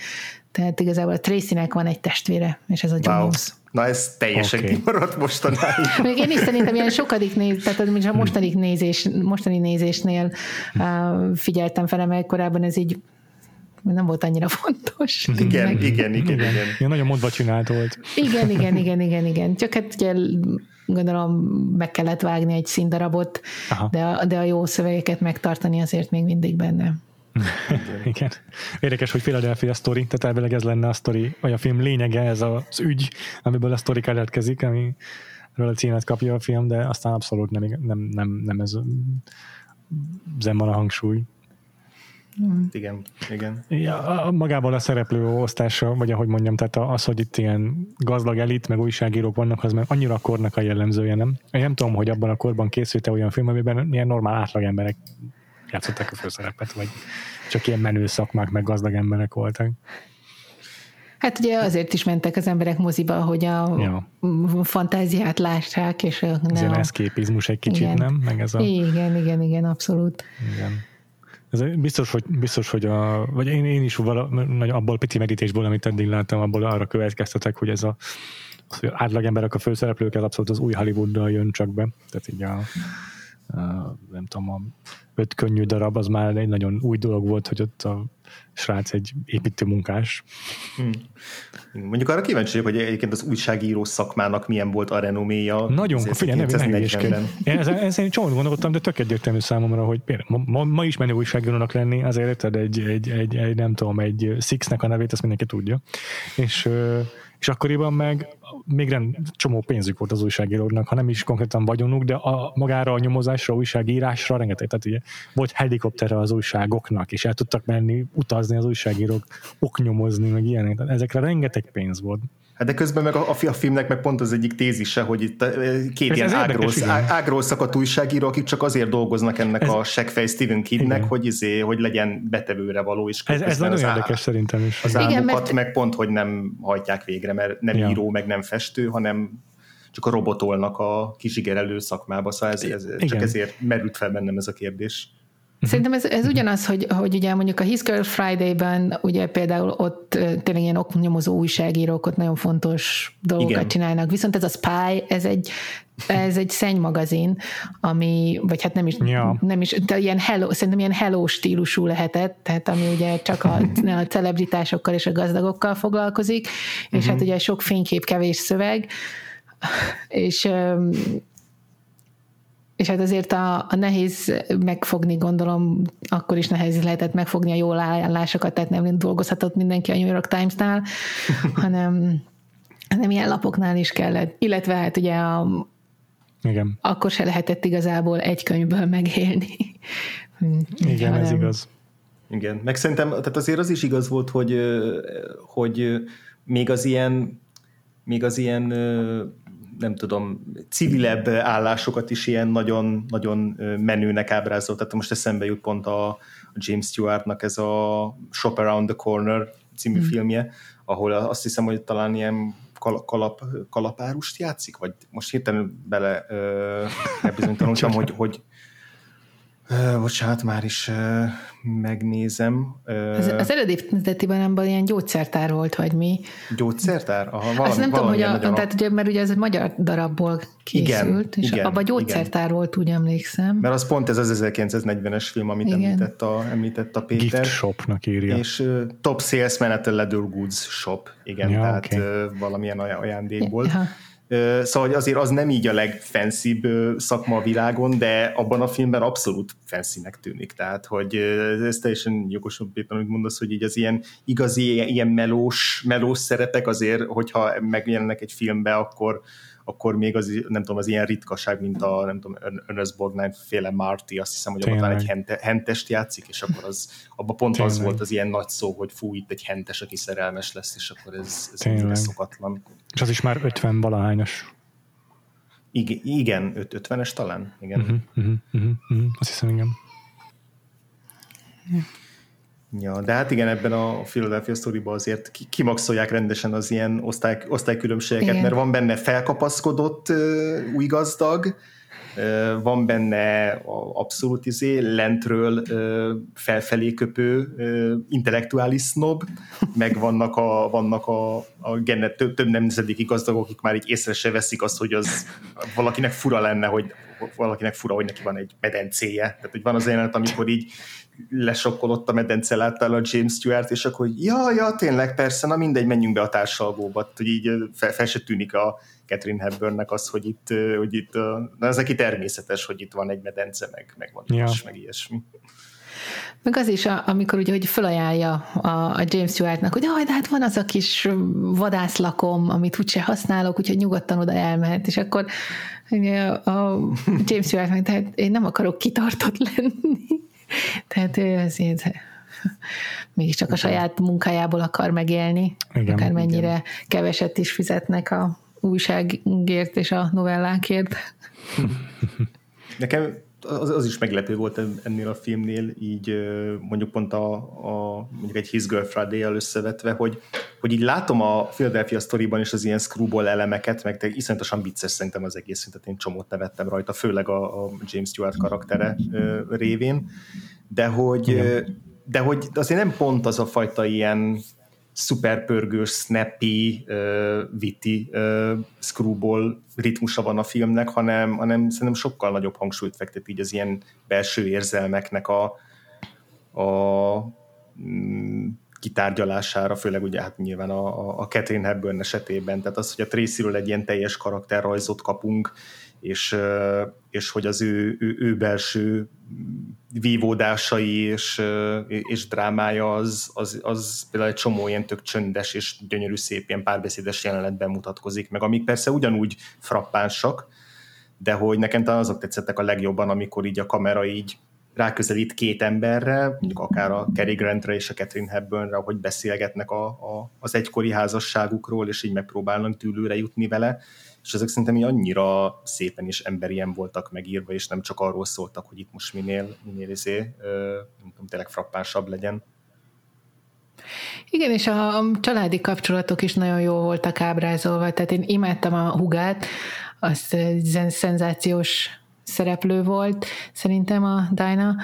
Tehát igazából a Tracynek van egy testvére, és ez a Junius. Na ez teljesen okay. kimaradt mostanáig. <laughs> Még én is szerintem ilyen sokadik néz, tehát a mostani, nézés, mostani nézésnél uh, figyeltem fel, mert korábban ez így nem volt annyira fontos. <laughs> Igen, igen, igen, igen, igen. Ilyen nagyon modva csinált volt. Igen, igen, igen, igen, igen. Csak hát ugye gondolom meg kellett vágni egy színdarabot, de a, de a jó szövegeket megtartani azért még mindig benne. <laughs> Igen. Érdekes, hogy Philadelphia Story, tehát elvileg ez lenne a story, vagy a film lényege, ez az ügy, amiből a story keletkezik, ami a címet kapja a film, de aztán abszolút nem, nem, nem, nem ez ezen van a hangsúly. Mm. Igen, igen. Ja, magában a szereplő osztása, vagy ahogy mondjam, tehát az, hogy itt ilyen gazdag elit, meg újságírók vannak, az meg annyira a kornak a jellemzője, nem? Én nem tudom, hogy abban a korban készült olyan film, amiben ilyen normál átlagemberek játszották a főszerepet, vagy csak ilyen menő szakmák, meg gazdag emberek voltak. Hát ugye azért is mentek az emberek moziba, hogy a ja. fantáziát lássák, és a, ez a... eszképizmus egy kicsit, igen. nem? Meg ez a... Igen, igen, igen, abszolút. Igen. Ez biztos, hogy, biztos, hogy a, vagy én, én is vala, abból pici medítésből, amit eddig láttam, abból arra következtetek, hogy ez a az átlagemberek a főszereplők, ez abszolút az új Hollywooddal jön csak be. Tehát így a, a nem tudom, a öt könnyű darab, az már egy nagyon új dolog volt, hogy ott a srác egy építőmunkás. Hmm. Mondjuk arra kíváncsi vagyok, hogy egyébként az újságíró szakmának milyen volt a renoméja. Nagyon, figyelj, nem, nem is Én csomót gondolkodtam, de tök egyértelmű számomra, hogy ma, ma, ma is menő újságírónak lenni, azért érted egy, egy, egy, egy, nem tudom, egy Sixnek a nevét, azt mindenki tudja. És és akkoriban meg még rend, csomó pénzük volt az újságíróknak, ha nem is konkrétan vagyonuk, de a, magára a nyomozásra, a újságírásra rengeteg, tehát ugye volt helikopterre az újságoknak, és el tudtak menni, utazni az újságírók, oknyomozni, meg ilyenek. Tehát ezekre rengeteg pénz volt. Hát de közben meg a, a filmnek meg pont az egyik tézise, hogy itt eh, két ez ilyen ágról, ágról szakadt újságíró, akik csak azért dolgoznak ennek ez, a seggfej Stephen Kingnek, igen. hogy, izé, hogy legyen betevőre való. És ez, ez nagyon á, érdekes szerintem is. Az igen, mert... meg pont, hogy nem hajtják végre, mert nem ja. író, meg nem festő, hanem csak a robotolnak a kizsigerelő szakmába, szóval ez, ez, csak ezért merült fel bennem ez a kérdés. Mhm. Szerintem ez, ez ugyanaz, hogy, hogy ugye mondjuk a His Girl Friday-ben ugye például ott tényleg ilyen oknyomozó újságírók ott nagyon fontos dolgokat Igen. csinálnak, viszont ez a Spy, ez egy ez egy szennymagazin, ami, vagy hát nem is, ja. nem is de ilyen hello, szerintem ilyen hello stílusú lehetett, tehát ami ugye csak a, <laughs> a celebritásokkal és a gazdagokkal foglalkozik, és uh-huh. hát ugye sok fénykép, kevés szöveg, és és hát azért a, a nehéz megfogni, gondolom, akkor is nehéz lehetett megfogni a jól állásokat, tehát nem dolgozhatott mindenki a New York Times-nál, <laughs> hanem, hanem ilyen lapoknál is kellett. Illetve hát ugye a, igen. akkor se lehetett igazából egy könyvből megélni. Igen, hanem, ez igaz. Igen, meg szerintem, tehát azért az is igaz volt, hogy, hogy még az ilyen még az ilyen nem tudom, civilebb állásokat is ilyen nagyon, nagyon menőnek ábrázolt. Tehát most eszembe jut pont a James Stewartnak ez a Shop Around the Corner című mm. filmje, ahol azt hiszem, hogy talán ilyen kalap, kalapárust játszik, vagy most hirtelen bele bizonytalanultam, hogy, hogy bocsánat, már is megnézem. Az, az eredetiben nem ilyen gyógyszertár volt, vagy mi? Gyógyszertár? Aha, valami, Azt nem tudom, hogy a, tehát ugye, mert ugye ez egy magyar darabból készült, igen, és igen, abban gyógyszertár igen. volt, úgy emlékszem. Mert az pont ez az 1940-es film, amit igen. említett a, említett a Péter. Gift Shopnak írja. És uh, Top Salesman at the Leather Goods Shop, igen, ja, tehát okay. uh, valamilyen ajándékból. Ja. Szóval azért az nem így a legfenszibb szakma a világon, de abban a filmben abszolút fenszinek tűnik. Tehát, hogy ez teljesen jogosan Péter, amit mondasz, hogy így az ilyen igazi, ilyen melós, melós szerepek azért, hogyha megjelennek egy filmbe, akkor, akkor még az, nem tudom, az ilyen ritkaság, mint a, nem tudom, Ernest Borgnine féle Marty, azt hiszem, hogy abban egy hente, hentest játszik, és akkor az, abban pont Tényleg. az volt az ilyen nagy szó, hogy fú, itt egy hentes, aki szerelmes lesz, és akkor ez, ez szokatlan. És az is már 50 valahányos. Igen, igen 50-es talán, igen. Uh-huh, uh-huh, uh-huh, uh-huh. Azt hiszem, igen. Ja, de hát igen, ebben a Philadelphia story azért kimaxolják rendesen az ilyen osztály, osztálykülönbségeket, igen. mert van benne felkapaszkodott új gazdag, van benne abszolút izé, lentről felfelé köpő intellektuális snob, meg vannak a, vannak a, a genne, több, több nemzedéki gazdagok, akik már így észre se veszik azt, hogy az valakinek fura lenne, hogy valakinek fura, hogy neki van egy medencéje. Tehát, hogy van az jelenet, amikor így lesokkolott a medence láttál a James Stewart, és akkor, hogy ja, ja, tényleg, persze, na mindegy, menjünk be a társalgóba, hogy így fel, fel se tűnik a Catherine Hepburnnek az, hogy itt, hogy itt na, ez neki természetes, hogy itt van egy medence, meg, meg van ja. is, meg ilyesmi. Meg az is, amikor ugye, hogy felajánlja a, James Stewartnak, hogy de hát van az a kis vadászlakom, amit úgyse használok, úgyhogy nyugodtan oda elmehet, és akkor a, a James Stewart meg, tehát én nem akarok kitartott lenni. <laughs> Tehát ő azért mégiscsak a saját munkájából akar megélni, igen, akár mennyire igen. keveset is fizetnek a újságért és a novellákért. Nekem az, az is meglepő volt ennél a filmnél, így mondjuk pont a, a mondjuk egy His Girl friday összevetve, hogy, hogy így látom a Philadelphia Story-ban is az ilyen screwball elemeket, meg iszonyatosan vicces szerintem az egész, tehát én csomót nevettem rajta, főleg a, a James Stewart karaktere révén, de hogy, de hogy azért nem pont az a fajta ilyen szuperpörgős, snappy, uh, witty uh, screwball ritmusa van a filmnek, hanem, hanem szerintem sokkal nagyobb hangsúlyt fektet így az ilyen belső érzelmeknek a, a mm, kitárgyalására, főleg ugye hát nyilván a, a Catherine Hepburn esetében, tehát az, hogy a Tracyről egy ilyen teljes karakterrajzot kapunk, és, és hogy az ő, ő, ő belső vívódásai és, és drámája az, az, az például egy csomó ilyen tök csöndes és gyönyörű szép ilyen párbeszédes jelenetben mutatkozik meg, amik persze ugyanúgy frappánsak, de hogy nekem talán azok tetszettek a legjobban, amikor így a kamera így ráközelít két emberre, mondjuk akár a Cary Grantre és a Catherine Hepburnre, hogy beszélgetnek a, a, az egykori házasságukról, és így megpróbálnak tűlőre jutni vele, és ezek szerintem így annyira szépen és emberien voltak megírva, és nem csak arról szóltak, hogy itt most minél, minél izé, nem tudom, tényleg frappánsabb legyen. Igen, és a családi kapcsolatok is nagyon jó voltak ábrázolva, tehát én imádtam a hugát, az egy szenzációs szereplő volt, szerintem a Dinah,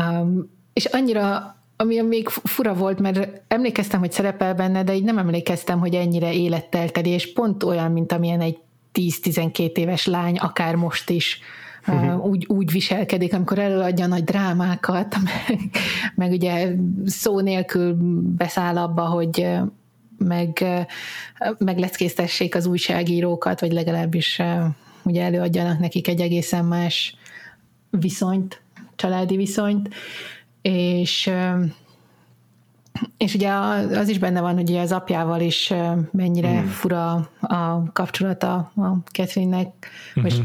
um, és annyira ami még fura volt, mert emlékeztem, hogy szerepel benne, de így nem emlékeztem, hogy ennyire élettel teli, és pont olyan, mint amilyen egy 10-12 éves lány, akár most is uh-huh. úgy, úgy viselkedik, amikor előadja nagy drámákat, <laughs> meg, meg ugye szó nélkül beszáll abba, hogy meg, megleckéztessék az újságírókat, vagy legalábbis ugye előadjanak nekik egy egészen más viszonyt, családi viszonyt, és és ugye az is benne van, hogy az apjával is mennyire mm. fura a kapcsolata a Catherine-nek, mm-hmm. vagy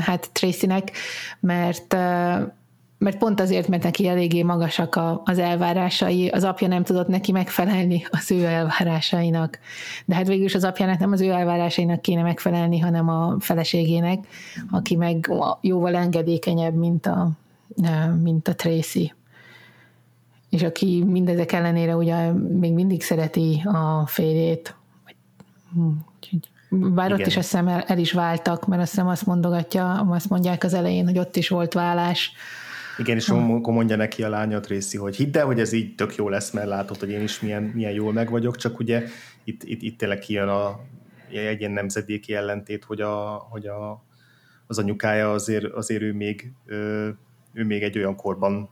hát Tracy-nek, mert mert pont azért, mert neki eléggé magasak a, az elvárásai, az apja nem tudott neki megfelelni az ő elvárásainak. De hát végül is az apjának nem az ő elvárásainak kéne megfelelni, hanem a feleségének, aki meg jóval engedékenyebb, mint a, mint a Tracy és aki mindezek ellenére ugye még mindig szereti a férjét. Bár Igen. ott is azt hiszem el, el is váltak, mert azt hiszem azt mondogatja, azt mondják az elején, hogy ott is volt vállás. Igen, és akkor mondja neki a lányot részi, hogy hidd el, hogy ez így tök jó lesz, mert látod, hogy én is milyen, milyen jól meg vagyok, csak ugye itt, itt, itt tényleg kijön a, egy ilyen nemzedéki ellentét, hogy, a, hogy a, az anyukája azért, azért ő, még, ő még egy olyan korban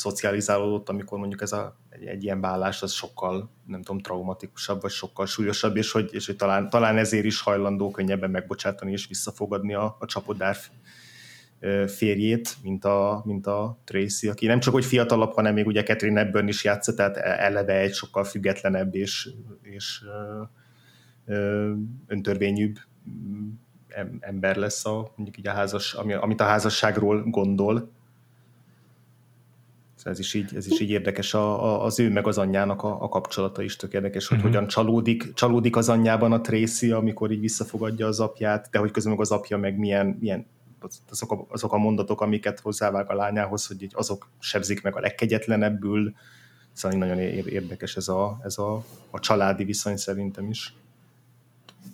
szocializálódott, amikor mondjuk ez a, egy, egy ilyen vállás az sokkal, nem tudom, traumatikusabb, vagy sokkal súlyosabb, és hogy, és hogy talán, talán ezért is hajlandó könnyebben megbocsátani és visszafogadni a, a csapodár férjét, mint a, mint a Tracy, aki nem csak hogy fiatalabb, hanem még ugye Catherine Hepburn is játszott, tehát e, eleve egy sokkal függetlenebb és, és ö, ö, öntörvényűbb ember lesz a, mondjuk így a házas, ami, amit a házasságról gondol, ez is így, ez is így érdekes, a, a, az ő meg az anyjának a, a kapcsolata is tök érdekes, hogy uh-huh. hogyan csalódik, csalódik az anyjában a Tracy, amikor így visszafogadja az apját, de hogy közben meg az apja meg milyen, milyen azok, a, azok a mondatok, amiket hozzávág a lányához, hogy így azok sebzik meg a legkegyetlenebbül, szóval nagyon érdekes ez a, ez a, a családi viszony szerintem is.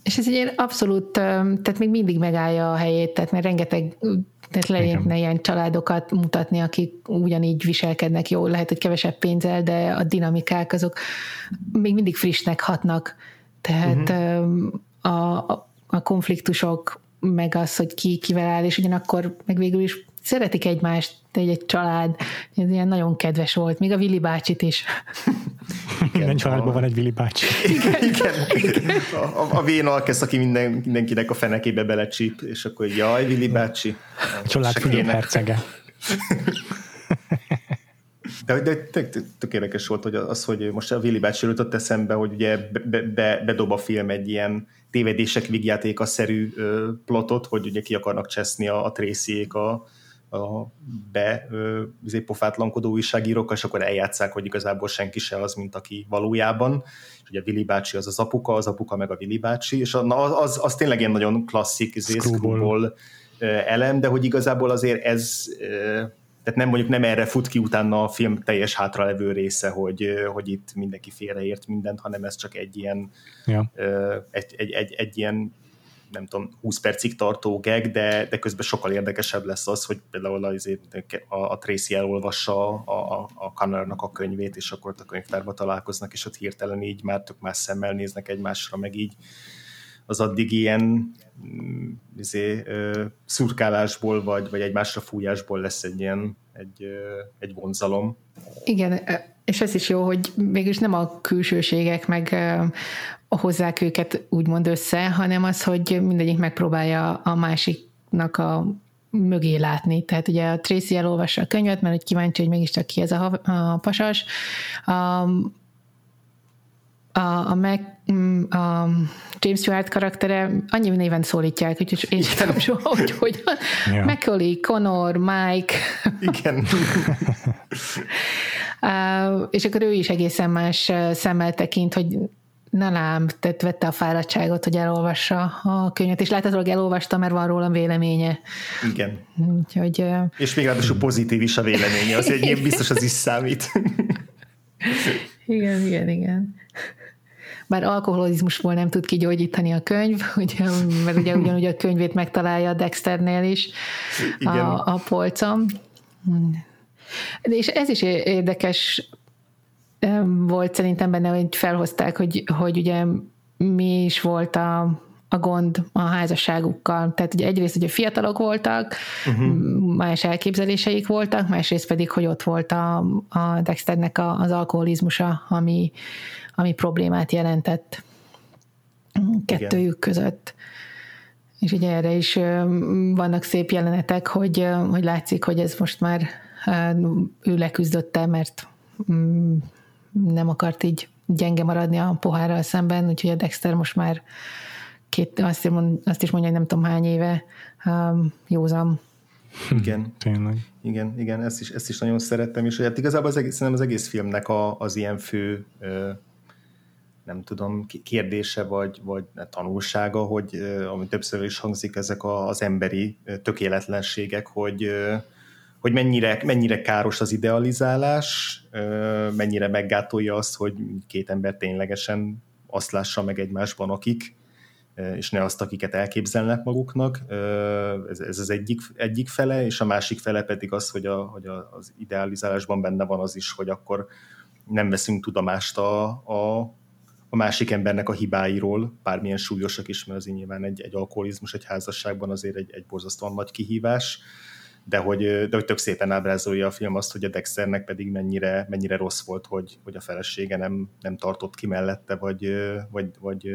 És ez egy ilyen abszolút, tehát még mindig megállja a helyét, tehát mert rengeteg tehát lehetne ilyen családokat mutatni, akik ugyanígy viselkednek jól, lehet, hogy kevesebb pénzzel, de a dinamikák azok még mindig frissnek hatnak. Tehát uh-huh. a, a konfliktusok, meg az, hogy ki kivel áll, és ugyanakkor meg végül is szeretik egymást, egy, egy család, ez ilyen nagyon kedves volt, még a Vili bácsit is. <laughs> Minden családban van egy Vili bácsi. Igen, <laughs> igen. igen. A, a Vén Alkesz, aki minden, mindenkinek a fenekébe belecsíp, és akkor jaj, Vili bácsi. A család hercege. De, de tök, tök érdekes volt hogy az, hogy most a Willy bácsi jutott eszembe, hogy ugye be, be, bedob a film egy ilyen tévedések vigjátéka-szerű plotot, hogy ugye ki akarnak cseszni a, a tracy a, a be izé, pofátlankodó újságírók, és akkor eljátszák, hogy igazából senki se az, mint aki valójában. És ugye Vili bácsi az az apuka, az apuka meg a Vili bácsi, és az, az, az tényleg ilyen nagyon klasszik izé, Screwball elem, de hogy igazából azért ez tehát nem mondjuk nem erre fut ki utána a film teljes hátralevő része, hogy, hogy itt mindenki félreért mindent, hanem ez csak egy ilyen ja. egy, egy, egy, egy ilyen nem tudom, 20 percig tartó gag, de, de közben sokkal érdekesebb lesz az, hogy például az, a, a Tracy elolvassa a, a, a a könyvét, és akkor ott a könyvtárba találkoznak, és ott hirtelen így már tök más szemmel néznek egymásra, meg így az addig ilyen mm, izé, szurkálásból, vagy, vagy egymásra fújásból lesz egy ilyen egy, egy vonzalom. Igen, és ez is jó, hogy mégis nem a külsőségek meg hozzák őket úgymond össze, hanem az, hogy mindegyik megpróbálja a másiknak a mögé látni. Tehát ugye a Tracy elolvassa a könyvet, mert hogy kíváncsi, hogy mégiscsak ki ez a, a pasas. A, a, a, Mac, mm, a James Stewart karaktere annyi néven szólítják, úgyhogy én sem tudom soha, hogy hogyan. Ja. Macaulay, Connor, Mike. Igen. <laughs> uh, és akkor ő is egészen más szemmel tekint, hogy na lám, tehát vette a fáradtságot, hogy elolvassa a könyvet, és láthatólag elolvasta, mert van róla véleménye. Igen. Úgyhogy, és még ráadásul pozitív is a véleménye, az egy <laughs> biztos az is számít. igen, igen, igen bár alkoholizmusból nem tud kigyógyítani a könyv, <laughs> ugye, mert ugye ugyanúgy a könyvét megtalálja a Dexternél is a, a polcon. És ez is érdekes volt szerintem benne, hogy felhozták, hogy, hogy ugye mi is volt a, a gond a házasságukkal. Tehát ugye egyrészt ugye fiatalok voltak, uh-huh. más elképzeléseik voltak, másrészt pedig, hogy ott volt a, a Dexternek a, az alkoholizmusa, ami, ami problémát jelentett kettőjük Igen. között. És ugye erre is vannak szép jelenetek, hogy, hogy látszik, hogy ez most már ő leküzdötte, mert mm, nem akart így gyenge maradni a pohárral szemben, úgyhogy a Dexter most már két, azt, mond, azt is mondja, hogy nem tudom hány éve um, józan. Igen. Tényleg. Igen, igen, ezt is, ezt is nagyon szerettem, és hát igazából az egész, az egész filmnek a, az ilyen fő nem tudom, kérdése vagy, vagy tanulsága, hogy ami többször is hangzik, ezek az emberi tökéletlenségek, hogy, hogy mennyire, mennyire káros az idealizálás, mennyire meggátolja azt, hogy két ember ténylegesen azt lássa meg egymásban, akik, és ne azt, akiket elképzelnek maguknak. Ez, az egyik, egyik fele, és a másik fele pedig az, hogy, a, hogy az idealizálásban benne van az is, hogy akkor nem veszünk tudomást a, a a másik embernek a hibáiról, bármilyen súlyosak is, mert az nyilván egy, egy alkoholizmus egy házasságban azért egy, egy borzasztóan nagy kihívás, de hogy, de hogy tök szépen ábrázolja a film azt, hogy a Dexternek pedig mennyire, mennyire rossz volt, hogy, hogy a felesége nem, nem tartott ki mellette, vagy, vagy, vagy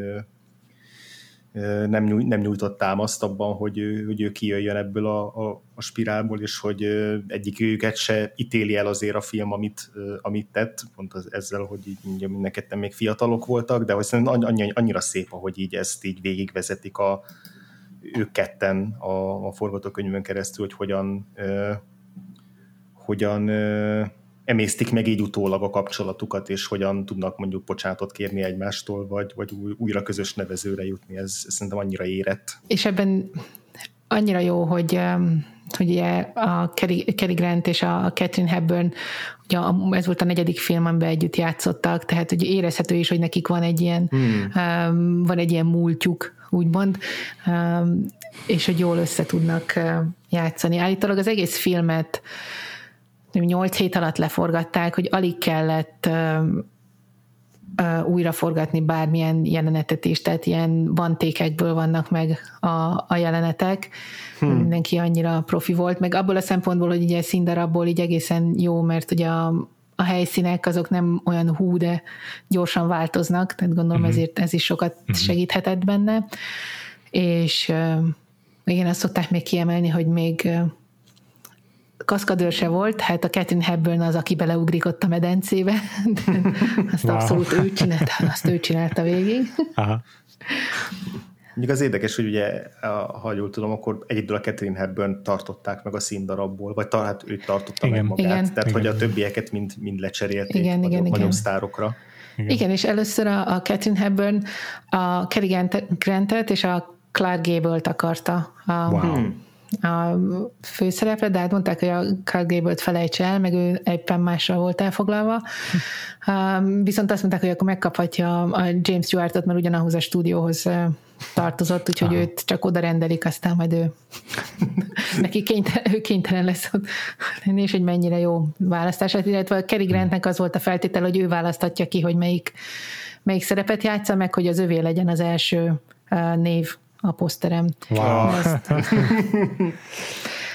nem, nyújt, nem nyújtott támaszt abban, hogy ő, hogy ő kijöjjön ebből a, a, a spirálból, és hogy egyik őket se ítéli el azért a film, amit, amit tett, pont az, ezzel, hogy így mondja, mindenketten még fiatalok voltak, de hogy szerintem annyi, annyira szép, ahogy így ezt így végigvezetik a, ők ketten a, a forgatókönyvön keresztül, hogy hogyan, uh, hogyan uh, emésztik meg így utólag a kapcsolatukat, és hogyan tudnak mondjuk bocsánatot kérni egymástól, vagy, vagy újra közös nevezőre jutni. Ez, ez szerintem annyira érett. És ebben annyira jó, hogy hogy ugye a Cary Grant és a Catherine Hepburn, ugye ez volt a negyedik film, amiben együtt játszottak, tehát hogy érezhető is, hogy nekik van egy ilyen, hmm. um, van egy ilyen múltjuk, úgymond, um, és hogy jól össze tudnak uh, játszani. Állítólag az egész filmet 8 hét alatt leforgatták, hogy alig kellett újra forgatni bármilyen jelenetet is, tehát ilyen bantékekből vannak meg a, a jelenetek. Hmm. Mindenki annyira profi volt, meg abból a szempontból, hogy ugye színdarabból így egészen jó, mert ugye a, a helyszínek azok nem olyan hú, de gyorsan változnak, tehát gondolom uh-huh. ezért ez is sokat uh-huh. segíthetett benne. És igen, azt szokták még kiemelni, hogy még kaszkadőr se volt, hát a Catherine Hepburn az, aki beleugrik ott a medencébe, <laughs> de azt wow. abszolút ő csinálta, azt ő csinálta végig. Aha. Mondjuk az érdekes, hogy ugye, ha jól tudom, akkor egyedül a Catherine Hepburn tartották meg a színdarabból, vagy hát ő tartotta igen. meg magát, igen. tehát igen. hogy a többieket mind, mind lecserélték igen, igen, igen. sztárokra. Igen. igen, és először a, a Catherine Hepburn a Cary Grantet és a Clark Gable-t akarta a, wow. A főszerepre, de hát mondták, hogy a Clark Gable-t felejtse el, meg ő éppen másra volt elfoglalva. Um, viszont azt mondták, hogy akkor megkaphatja a James Stewart-ot, mert ugyanahoz a stúdióhoz tartozott, úgyhogy Aha. őt csak oda rendelik, aztán majd ő <laughs> neki kénytelen, ő kénytelen lesz ott lenni, és hogy mennyire jó választás. Hát, illetve a Cary Grantnek az volt a feltétel, hogy ő választatja ki, hogy melyik, melyik szerepet játsza, meg hogy az övé legyen az első név a poszterem. Wow.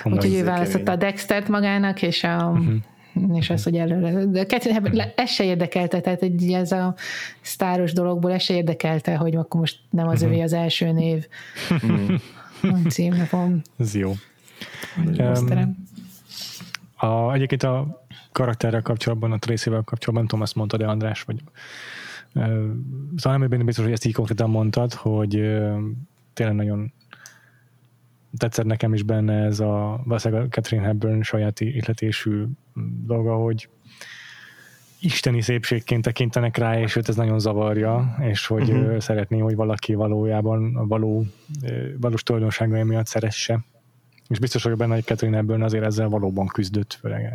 <laughs> Úgyhogy ő választotta a Dextert magának, és a uh-huh. és az, hogy előre. De Catherine ez se érdekelte, tehát egy, ez a sztáros dologból ez se érdekelte, hogy akkor most nem az uh-huh. övé az első név. Uh-huh. Címnapom. Ez jó. Um, a, egyébként a karakterrel kapcsolatban, a Tracy-vel kapcsolatban, nem tudom, azt mondta, de András, vagy uh, szóval nem biztos, hogy ezt így konkrétan mondtad, hogy uh, tényleg nagyon tetszett nekem is benne ez a, valószínűleg a Catherine Hepburn saját ihletésű dolga, hogy isteni szépségként tekintenek rá, és őt ez nagyon zavarja, és hogy uh-huh. szeretné, hogy valaki valójában a való, valós tulajdonságai miatt szeresse. És biztos vagyok benne, hogy Catherine Hepburn azért ezzel valóban küzdött, főleg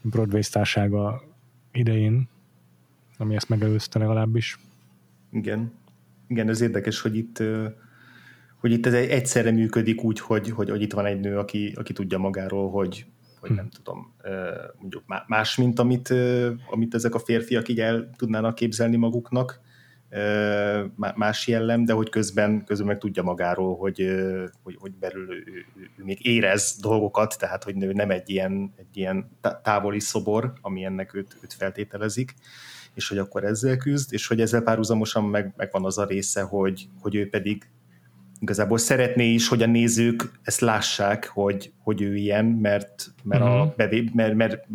Broadway sztársága idején, ami ezt megelőzte legalábbis. Igen. Igen, ez érdekes, hogy itt hogy itt ez egyszerre működik úgy, hogy, hogy, hogy itt van egy nő, aki, aki tudja magáról, hogy, hogy hm. nem tudom, mondjuk más, mint amit, amit ezek a férfiak így el tudnának képzelni maguknak, más jellem, de hogy közben, közben meg tudja magáról, hogy, hogy, hogy belül ő, ő, ő még érez dolgokat, tehát hogy nem egy ilyen, egy ilyen távoli szobor, ami ennek őt, őt feltételezik, és hogy akkor ezzel küzd, és hogy ezzel párhuzamosan meg, meg van az a része, hogy, hogy ő pedig igazából szeretné is, hogy a nézők ezt lássák, hogy, hogy ő ilyen, mert, mert, uh-huh. a mhm. bevé, mert, mert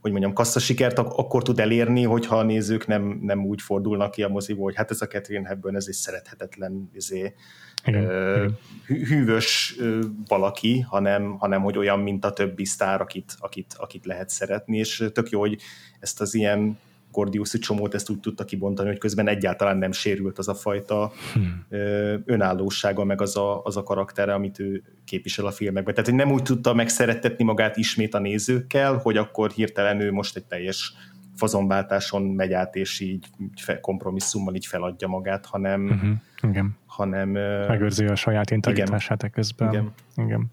hogy mondjam, kasszasikert ak- akkor tud elérni, hogyha a nézők nem, nem úgy fordulnak ki a moziból, hogy hát ez a Catherine Hepburn, ez egy szerethetetlen izé, igen, ö, igen. hűvös ö, valaki, hanem, hanem hogy olyan, mint a többi sztár, akit, akit, akit lehet szeretni, és tök jó, hogy ezt az ilyen Gordiuszi csomót ezt úgy tudta kibontani, hogy közben egyáltalán nem sérült az a fajta hmm. önállósága, meg az a, az a karaktere, amit ő képvisel a filmekben. Tehát, hogy nem úgy tudta megszerettetni magát ismét a nézőkkel, hogy akkor hirtelen ő most egy teljes fazonváltáson megy át, és így kompromisszummal így feladja magát, hanem, uh-huh. Igen. hanem megőrzi a saját integritását közben. Igen. Igen.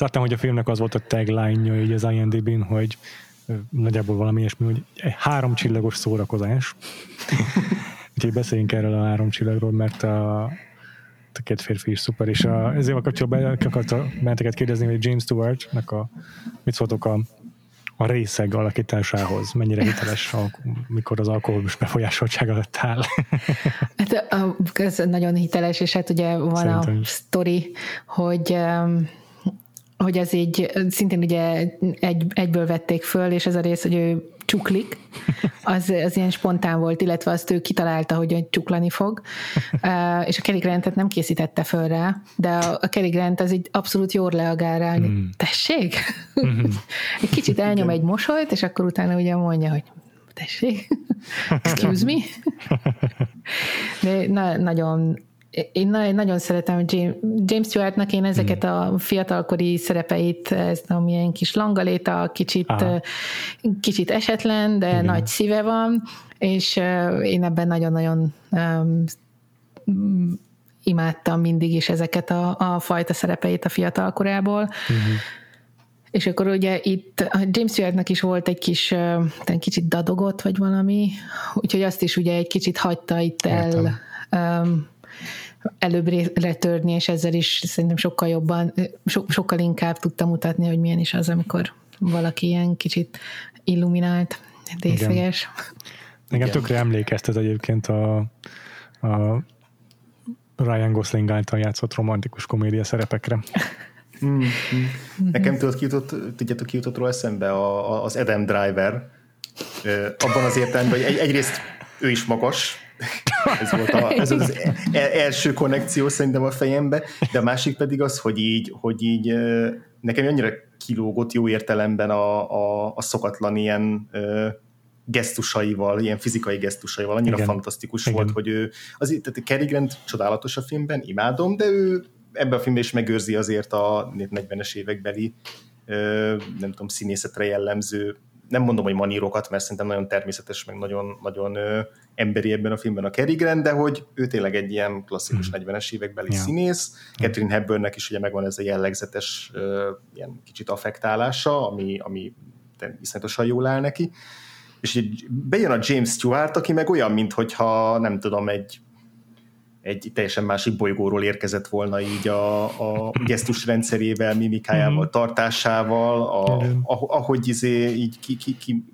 Láttam, hogy a filmnek az volt a tagline-ja így az IMDb-n, hogy nagyjából valami ilyesmi, hogy egy három csillagos szórakozás. <laughs> Úgyhogy beszéljünk erről a három csillagról, mert a, a két férfi is szuper, és a, a kapcsolatban akartam benneteket kérdezni, hogy James Stewart-nak a, mit szóltok a, a részeg alakításához, mennyire hiteles, mikor az alkoholus befolyásoltság alatt áll. <laughs> Hát, ez nagyon hiteles, és hát ugye van Szerintem. a sztori, hogy hogy ez így szintén ugye egy, egyből vették föl, és ez a rész, hogy ő csuklik, az, az ilyen spontán volt, illetve azt ő kitalálta, hogy csuklani fog, uh, és a Cary Grant-et nem készítette föl rá, de a, a Cary Grant az így abszolút jól reagál rá, hogy mm. tessék? Mm. <laughs> egy kicsit elnyom egy mosolyt, és akkor utána ugye mondja, hogy tessék, <laughs> excuse me. <laughs> De na, nagyon én nagyon szeretem James Stewartnak, én ezeket hmm. a fiatalkori szerepeit, ez amilyen kis langaléta, kicsit, Aha. kicsit esetlen, de Igen. nagy szíve van, és én ebben nagyon-nagyon um, imádtam mindig is ezeket a, a fajta szerepeit a fiatalkorából. Uh-huh. És akkor ugye itt a James Stewartnak is volt egy kis, egy kicsit dadogott, vagy valami, úgyhogy azt is ugye egy kicsit hagyta itt el um, előbbre törni, és ezzel is szerintem sokkal jobban, so, sokkal inkább tudta mutatni, hogy milyen is az, amikor valaki ilyen kicsit illuminált, részleges. Igen, tökre emlékeztet egyébként a, a Ryan Gosling által játszott romantikus komédia szerepekre. Mm, mm. Nekem tudod, ki jutott, tudjátok, ki jutott róla eszembe a, a, az Adam Driver, abban az értelemben, hogy egy, egyrészt ő is magas, ez volt a, ez az e, első konnekció szerintem a fejembe, de a másik pedig az, hogy így, hogy így nekem annyira kilógott jó értelemben a, a, a szokatlan ilyen gesztusaival, ilyen fizikai gesztusaival, annyira Igen. fantasztikus Igen. volt, hogy ő, azért, tehát Cary Grant csodálatos a filmben, imádom, de ő ebben a filmben is megőrzi azért a 40-es évekbeli nem tudom, színészetre jellemző nem mondom, hogy manírokat, mert szerintem nagyon természetes, meg nagyon, nagyon ö, emberi ebben a filmben a Grant, de hogy ő tényleg egy ilyen klasszikus hmm. 40-es évekbeli ja. színész. Catherine Hepburnnek is ugye megvan ez a jellegzetes ö, ilyen kicsit affektálása, ami, ami iszonyatosan jól áll neki. És így bejön a James Stewart, aki meg olyan, mintha nem tudom, egy egy teljesen másik bolygóról érkezett volna így a, a gesztus rendszerével, mimikájával, mm. tartásával, a, ahogy izé így ki, ki, ki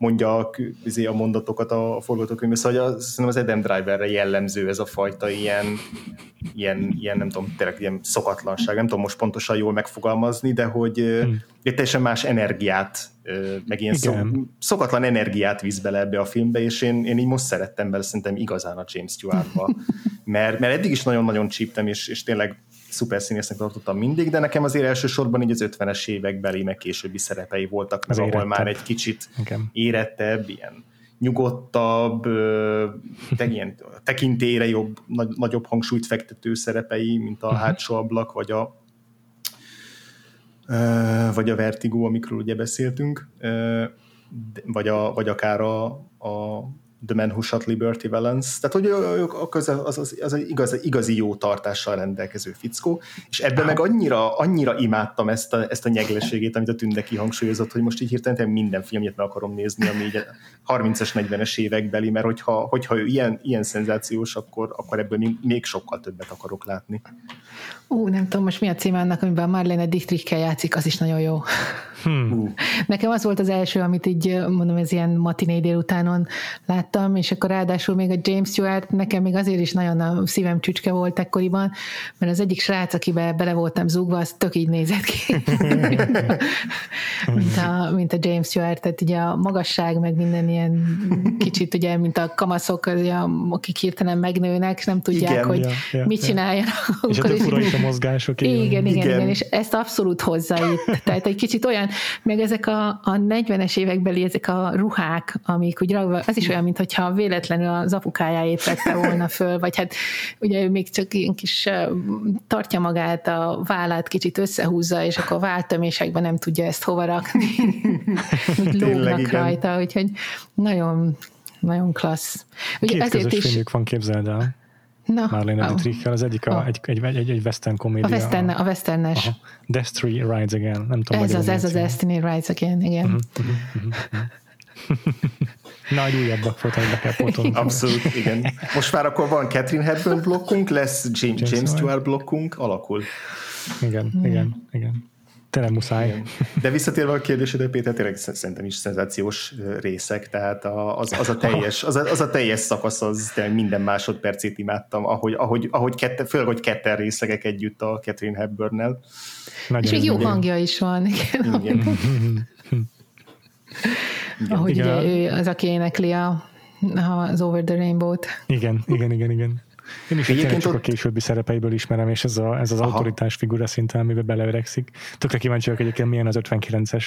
mondja izé a mondatokat a forgatókönyvben, szóval az, szerintem az Adam Driverre jellemző ez a fajta ilyen, ilyen, ilyen nem tudom, tényleg ilyen szokatlanság, nem tudom most pontosan jól megfogalmazni, de hogy hmm. egy teljesen más energiát, meg ilyen szok, szokatlan energiát visz bele ebbe a filmbe, és én, én így most szerettem bele szerintem igazán a James Stewart-ba, <laughs> mert, mert eddig is nagyon-nagyon csíptem, és, és tényleg szuper színésznek tartottam mindig, de nekem azért elsősorban így az 50-es évekbeli, meg későbbi szerepei voltak, meg ahol már egy kicsit Igen. érettebb, ilyen nyugodtabb, te, ilyen tekintére jobb, nagy, nagyobb hangsúlyt fektető szerepei, mint a uh-huh. hátsó ablak, vagy a vagy a Vertigo, amikről ugye beszéltünk, vagy, a, vagy akár a, a The Man Who Shot Liberty Valance, tehát hogy az, az, az, az egy igaz, igazi jó tartással rendelkező fickó, és ebben meg annyira, annyira imádtam ezt a, ezt a nyegleségét, amit a Tünde kihangsúlyozott, hogy most így hirtelen minden filmjét meg akarom nézni, ami így 30-es, 40-es évekbeli, mert hogyha, hogyha ő ilyen, ilyen szenzációs, akkor, akkor ebből még sokkal többet akarok látni. Ú, nem tudom most mi a cím annak, amiben Marlene Dietrichkel játszik, az is nagyon jó. Hmm. Nekem az volt az első, amit így mondom, ez ilyen matiné délutánon láttam, és akkor ráadásul még a James Stewart nekem még azért is nagyon a szívem csücske volt ekkoriban, mert az egyik srác, akibe bele voltam zúgva, az tök így nézett ki. <laughs> mint, a, mint a James Stewart, tehát ugye a magasság, meg minden ilyen kicsit ugye, mint a kamaszok, ugye, akik hirtelen megnőnek, nem tudják, igen, hogy ja, ja, mit csináljanak. És a fura is a mozgások. Igen, igen, igen, igen, és ezt abszolút hozzá itt. Tehát egy kicsit olyan, meg ezek a, a 40-es évekbeli ezek a ruhák, amik úgy az is olyan, mintha véletlenül az apukájá épette volna föl, vagy hát ugye ő még csak ilyen kis tartja magát, a vállát kicsit összehúzza, és akkor váltömésekben nem tudja ezt hova rakni. <laughs> Úgy lógnak rajta, úgyhogy nagyon, nagyon klassz. Ugye Két ezért közös is... van, képzeld el. Na, Marlene oh. Dietrichkel, az egyik a, oh. egy, egy, egy, egy western komédia. A western, a westernes. Aha. Destiny Rides Again, nem tudom. Ez az, ez az Destiny Rides Again, igen. Uh-huh, uh-huh, uh-huh. Nagy újabbak voltak, be kell potolni. Abszolút, igen. Most már akkor van Catherine Hepburn blokkunk, lesz James, James, James Stewart blokkunk, alakul. Igen, hmm. igen, igen. Tényleg muszáj. Igen. De visszatérve a kérdésedre, Péter, tényleg szerintem is szenzációs részek, tehát az, az, a, teljes, az, a, az a teljes szakasz, az tényleg minden másodpercét imádtam, ahogy, ahogy, ahogy kette, főleg, hogy ketten részlegek együtt a Catherine Hepburn-nel. És még jó hangja is van. Igen. igen. <laughs> igen. Ahogy igen. ugye ő az, aki énekli a, az Over the Rainbow-t. Igen, igen, igen, igen. Én is Egyébként csak ott... a későbbi szerepeiből ismerem, és ez, a, ez az Aha. autoritás figura szinten, amiben beleöregszik. Tökre kíváncsi vagyok egyébként, milyen az 59-es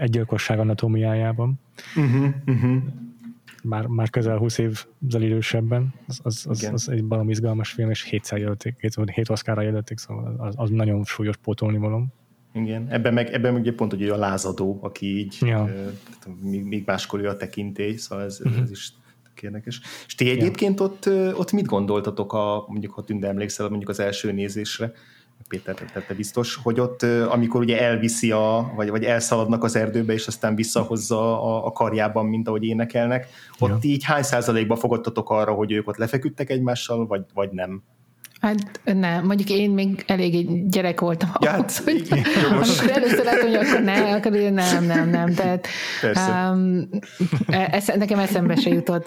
egy gyilkosság anatómiájában. Uh-huh, uh-huh. már, már közel 20 évvel idősebben, az, az, az, az egy valami izgalmas film, és hétszer jelölték, hét, hét oszkára jelölték, szóval az, az nagyon súlyos pótolni valom. Igen, ebben meg, ebben meg pont hogy a lázadó, aki így Ja. még, még máskor ő a tekintély, szóval ez, Mhm. ez is érdekes. És ti egyébként ott, ö, ott mit gondoltatok, a, mondjuk ha Tünde emlékszel, mondjuk az első nézésre, Péter, te, biztos, hogy ott, amikor ugye elviszi a, vagy, vagy elszaladnak az erdőbe, és aztán visszahozza a, a karjában, mint ahogy énekelnek, ott Ja. így hány százalékban fogadtatok arra, hogy ők ott lefeküdtek egymással, vagy, vagy nem? Hát nem, mondjuk én még elég gyerek voltam Ja, hát, ahhoz, hogy amikor először láttam, hogy akkor ne, akkor én nem, nem, nem. Tehát Persze. um, ez, nekem eszembe se jutott.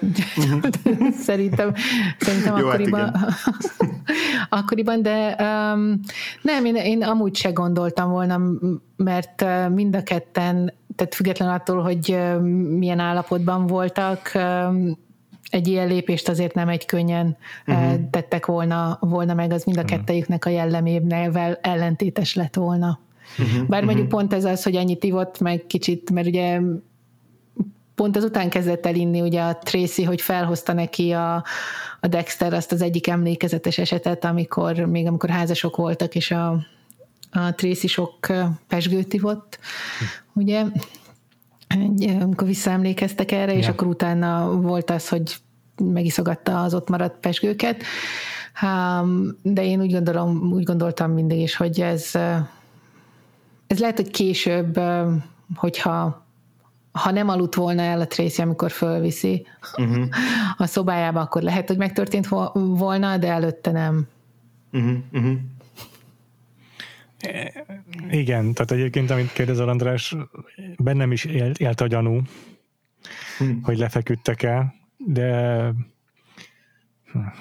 <laughs> szerintem szerintem Jó, hát akkoriban, <laughs> akkoriban, de um, nem, én, én amúgy se gondoltam volna, mert uh, mind a ketten, tehát független attól, hogy uh, milyen állapotban voltak, um, egy ilyen lépést azért nem egy könnyen uh-huh. tettek volna, volna meg, az mind a kettejüknek a jellemével ellentétes lett volna. Uh-huh. Bár mondjuk pont ez az, hogy annyit ivott meg kicsit, mert ugye pont azután kezdett el inni ugye a Tracy, hogy felhozta neki a, a Dexter azt az egyik emlékezetes esetet, amikor még amikor házasok voltak, és a, a Tracy sok pesgőt ivott, ugye, egy, amikor visszaemlékeztek erre, és Ja. akkor utána volt az, hogy megiszogatta az ott maradt pesgőket. De én úgy gondolom, úgy gondoltam mindig is, hogy ez, ez lehet, hogy később, hogyha ha nem aludt volna el a Tracy, amikor fölviszi uh-huh. a szobájába, akkor lehet, hogy megtörtént vo- volna, de előtte nem. Uh-huh, uh-huh. Igen, tehát egyébként, amit kérdezel András, bennem is élt, élt a gyanú, Hm. hogy lefeküdtek el, de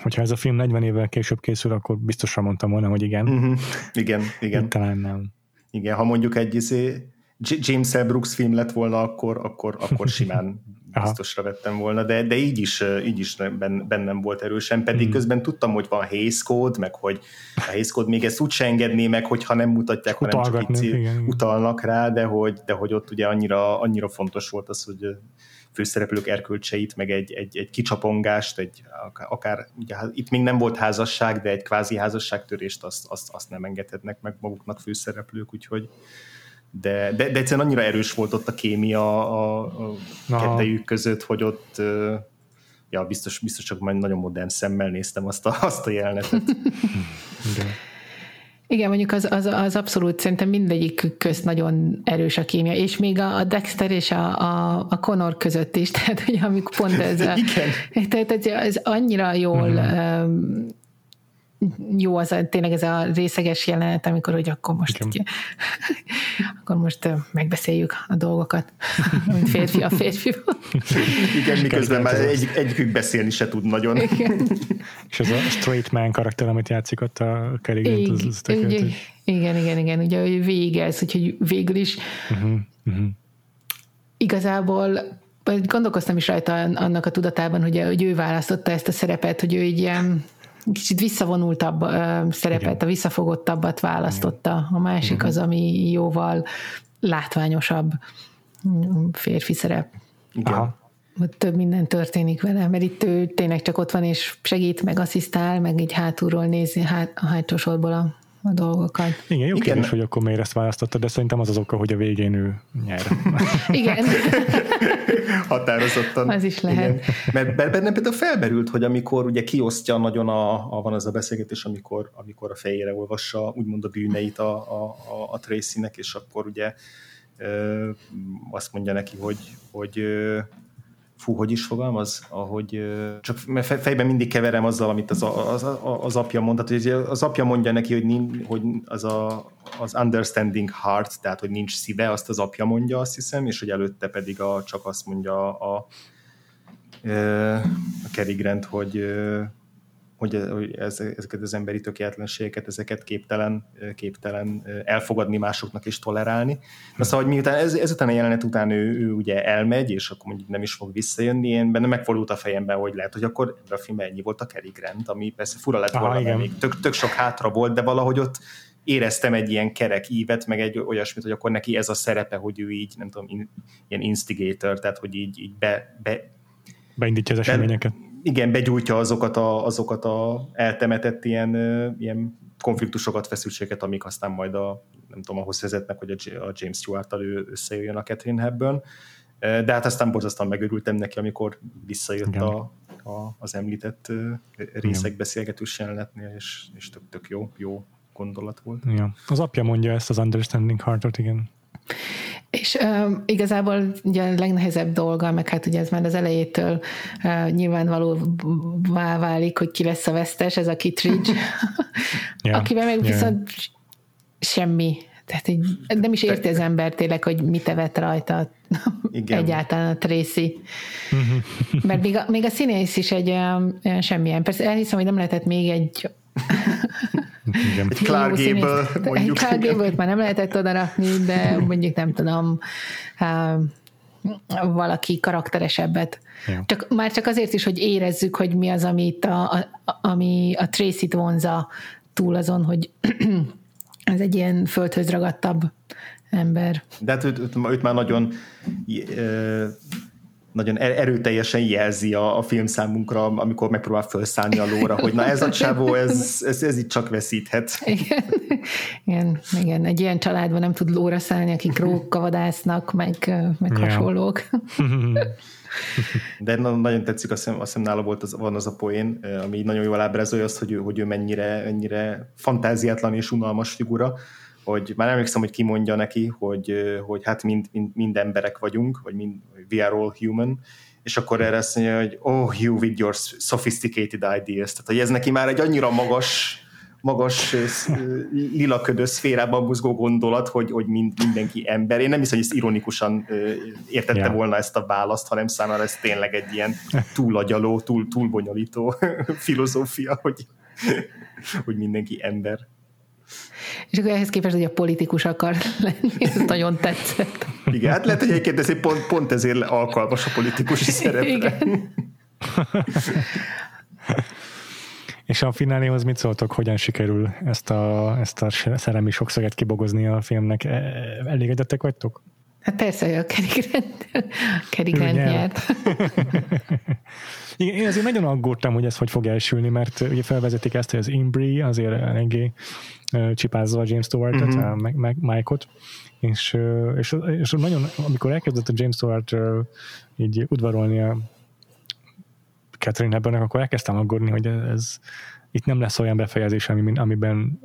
hogyha ez a film 40 évvel később készül, akkor biztosan mondtam volna, hogy igen. Uh-huh. Igen, igen. Itt talán nem. Igen, ha mondjuk egy izé, James L. Brooks film lett volna, akkor, akkor, akkor simán <laughs> biztosra vettem volna, de, de így is, így is ben- bennem volt erősen, pedig Hmm. közben tudtam, hogy van Hays Code, meg hogy a Hays Code még ezt úgy se engedné meg, hogyha nem mutatják, hanem csak így igen, utalnak rá, de hogy, de hogy ott ugye annyira, annyira fontos volt az, hogy főszereplők erkölcseit, meg egy, egy, egy kicsapongást, egy akár, akár ugye, hát itt még nem volt házasság, de egy kvázi házasságtörést azt, azt, azt nem engedhetnek meg maguknak főszereplők, úgyhogy de, de, de egyszerűen annyira erős volt ott a kémia a, a kettejük között, hogy ott ja, biztos, biztos csak majd nagyon modern szemmel néztem azt a, azt a jelenetet. Igen. <laughs> Igen, mondjuk az, az, az abszolút szerintem mindegyik közt nagyon erős a kémia, és még a, a Dexter és a, a, a Connor között is, <laughs> tehát hogy amikor pont ez a, Igen. <laughs> tehát ez, ez annyira jól um, jó az a, tényleg ez a részeges jelenet, amikor hogy akkor most Igen. <laughs> akkor most megbeszéljük a dolgokat, <laughs> mint férfi a férfi. Igen, miközben már egy, egyikük beszélni se tud nagyon. <laughs> És ez a straight man karakter, amit játszik ott a Cary Grant, az, az igen, tökéletes. igen, igen, igen, ugye hogy végig ez, úgyhogy végül is Uh-huh, uh-huh. igazából gondolkoztam is rajta annak a tudatában, hogy, hogy ő választotta ezt a szerepet, hogy ő egy ilyen kicsit visszavonultabb szerepet, a visszafogottabbat választotta. A másik az, ami jóval látványosabb mm, férfi szerep. Igen. Aha. Ott több minden történik vele, mert itt ő tényleg csak ott van és segít, meg asszisztál, meg így hátulról nézi hát, a hátsó sorból a, a dolgokat. Igen, jó Igen. kérdés, hogy akkor miért ezt választotta, de szerintem az az oka, hogy a végén ő nyer. <laughs> Igen, <laughs> Határozottan. Az is lehet. Igen. Mert be- bennem például felmerült, hogy amikor ugye kiosztja nagyon a, a van az a beszélgetés, amikor, amikor a fejére olvassa úgymond a bűneit a, a, a, a Tracy-nek, és akkor ugye ö, azt mondja neki, hogy, hogy ö, fú, hogy is fogalmaz? Ahogy, csak fejben mindig keverem azzal, amit az, az, az apja mondta, hogy ugye az apja mondja neki, hogy, nin, hogy az, a, az understanding heart, tehát hogy nincs szíve, azt az apja mondja, azt hiszem, és hogy előtte pedig a, csak azt mondja a, a, a Cary Grant, hogy, hogy, hogy ez, ezeket az emberi tökéletlenségeket, ezeket képtelen, képtelen elfogadni másoknak és tolerálni. Na szóval, hogy miután ez, ezután a jelenet után ő, ő ugye elmegy, és akkor mondjuk nem is fog visszajönni, én benne megfordult a fejemben, hogy lehet, hogy akkor ebben a filmben ennyi volt a Grant, ami persze fura lett volna, igen. még tök, tök sok hátra volt, de valahogy ott éreztem egy ilyen kerek ívet, meg egy olyasmit, hogy akkor neki ez a szerepe, hogy ő így, nem tudom, in, ilyen instigator, tehát hogy így, így be, be Beindítja az eseményeket. De, igen, begyújtja azokat a, azokat a eltemetett ilyen, ilyen konfliktusokat, feszültséget, amik aztán majd a, nem tudom, ahhoz vezetnek, hogy a James Stewart-tal összejöjjön a Catherine Hepburn. De hát aztán borzasztóan megörültem neki, amikor visszajött a, a, az említett részek Igen. beszélgetős jelenetnél, és, és tök, tök jó, jó gondolat volt. Ja. Az apja mondja ezt az Understanding Heartot, igen. És uh, igazából ugye a legnehezebb dolga, meg hát ugye ez már az elejétől uh, nyilvánvalóvá válik, hogy ki lesz a vesztes, ez a Kittridge, yeah. <laughs> akiben meg viszont yeah. semmi. Tehát egy, nem is érti az ember tényleg, hogy mit evett rajta Igen. egyáltalán a Tracy. Mert még a, még a színész is egy olyan, olyan semmilyen. Persze elhiszem, hogy nem lehetett még egy igen. Egy Clark Gable, mondjuk. Clark gable már nem lehetett oda rakni, de mondjuk nem tudom, valaki karakteresebbet. Ja. Csak, már csak azért is, hogy érezzük, hogy mi az, amit a, a, ami a Tracy-t vonza túl azon, hogy <clears throat> ez egy ilyen földhöz ragadtabb ember. De hát őt, őt, őt már nagyon nagyon er-, erőteljesen jelzi a, a film számunkra, amikor megpróbál felszállni a lóra, hogy na ez a csávó, ez, ez, ez itt csak veszíthet. Igen. igen, igen, egy ilyen családban nem tud lóra szállni, akik róka vadásznak, meg, meg yeah. hasonlók. De nagyon tetszik, azt hiszem, azt hiszem nála volt az, van az a poén, ami nagyon jól ábrázolja azt, hogy ő, hogy ő mennyire, mennyire fantáziátlan és unalmas figura, hogy már emlékszem, hogy kimondja neki, hogy, hogy hát mind, mind, mind emberek vagyunk, vagy mind, we are all human, és akkor erre azt mondja, hogy oh, you with your sophisticated ideas. Tehát, hogy ez neki már egy annyira magas magas lilaködő szférában buzgó gondolat, hogy, hogy mind, mindenki ember. Én nem hiszem, hogy ezt ironikusan értette yeah. volna ezt a választ, hanem számára ez tényleg egy ilyen túlagyaló, túl, túlbonyolító <laughs> filozófia, hogy, hogy mindenki ember. És akkor ehhez képest, hogy a politikus akar lenni, <laughs> ez nagyon tetszett. Igen, hát lehet, hogy egyébként ez pont, pont ezért alkalmas a politikusi szerepre. Igen. <laughs> És a fináléhoz mit szóltok, hogyan sikerül ezt a, ezt a szerelmi sokszöget kibogozni a filmnek? E, elégedettek vagytok? Hát persze, hogy a Grant nyert. <laughs> Igen, én azért nagyon aggódtam, hogy ez hogy fog elsülni, mert ugye felvezetik ezt, hogy az Imbri azért eléggé csipázza a James Stewart-et, uh-huh. meg, meg Mike-ot, és, és, és nagyon, amikor elkezdett a James Stewart így udvarolni a Catherine Hepburn, akkor elkezdtem aggódni, hogy ez, ez itt nem lesz olyan befejezés, ami, amiben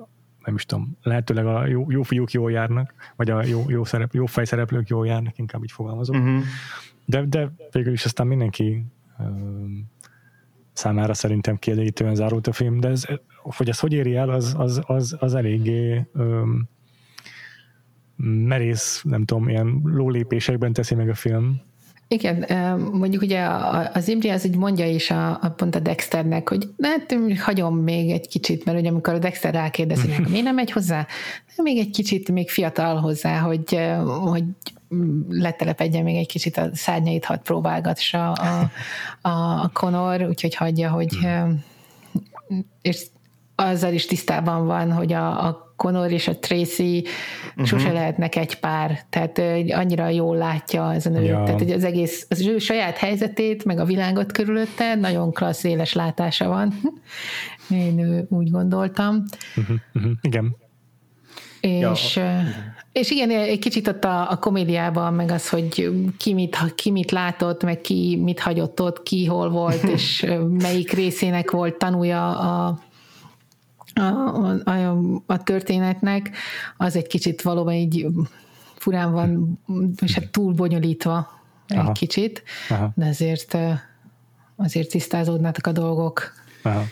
nem is tudom, lehetőleg a jó, jó fiúk jól járnak, vagy a jó, jó, szerep, jó fejszereplők jól járnak, inkább így fogalmazom. Uh-huh. De, de végül is aztán mindenki számára szerintem kielégítően zárult a film, de ez, hogy ez hogy éri el, az, az, az, az eléggé um, merész, nem tudom, ilyen lólépésekben teszi meg a film. Igen, mondjuk ugye az Imri az így mondja is a, a pont a Dexternek, hogy hát hagyom még egy kicsit, mert ugye amikor a Dexter rákérdezi, hogy miért nem megy hozzá, még egy kicsit még fiatal hozzá, hogy, hogy letelepedjen még egy kicsit a szárnyait, hadd próbálgatsa a, a, a Conor, úgyhogy hagyja, hogy és azzal is tisztában van, hogy a, a Conor és a Tracy uh-huh. sose lehetnek egy pár, tehát annyira jól látja ez a nő, ja. tehát az egész, az ő saját helyzetét, meg a világot körülötte, nagyon klassz, éles látása van. <laughs> Én úgy gondoltam. Uh-huh. Uh-huh. Igen. És, ja. és igen, egy kicsit ott a, a komédiában, meg az, hogy ki mit, ki mit látott, meg ki mit hagyott ott, ki hol volt, <laughs> és melyik részének volt tanúja a, a, a, a történetnek, az egy kicsit valóban így furán van, és hát túl bonyolítva Aha. egy kicsit, Aha. de azért azért tisztázódnátok a dolgok. Aha.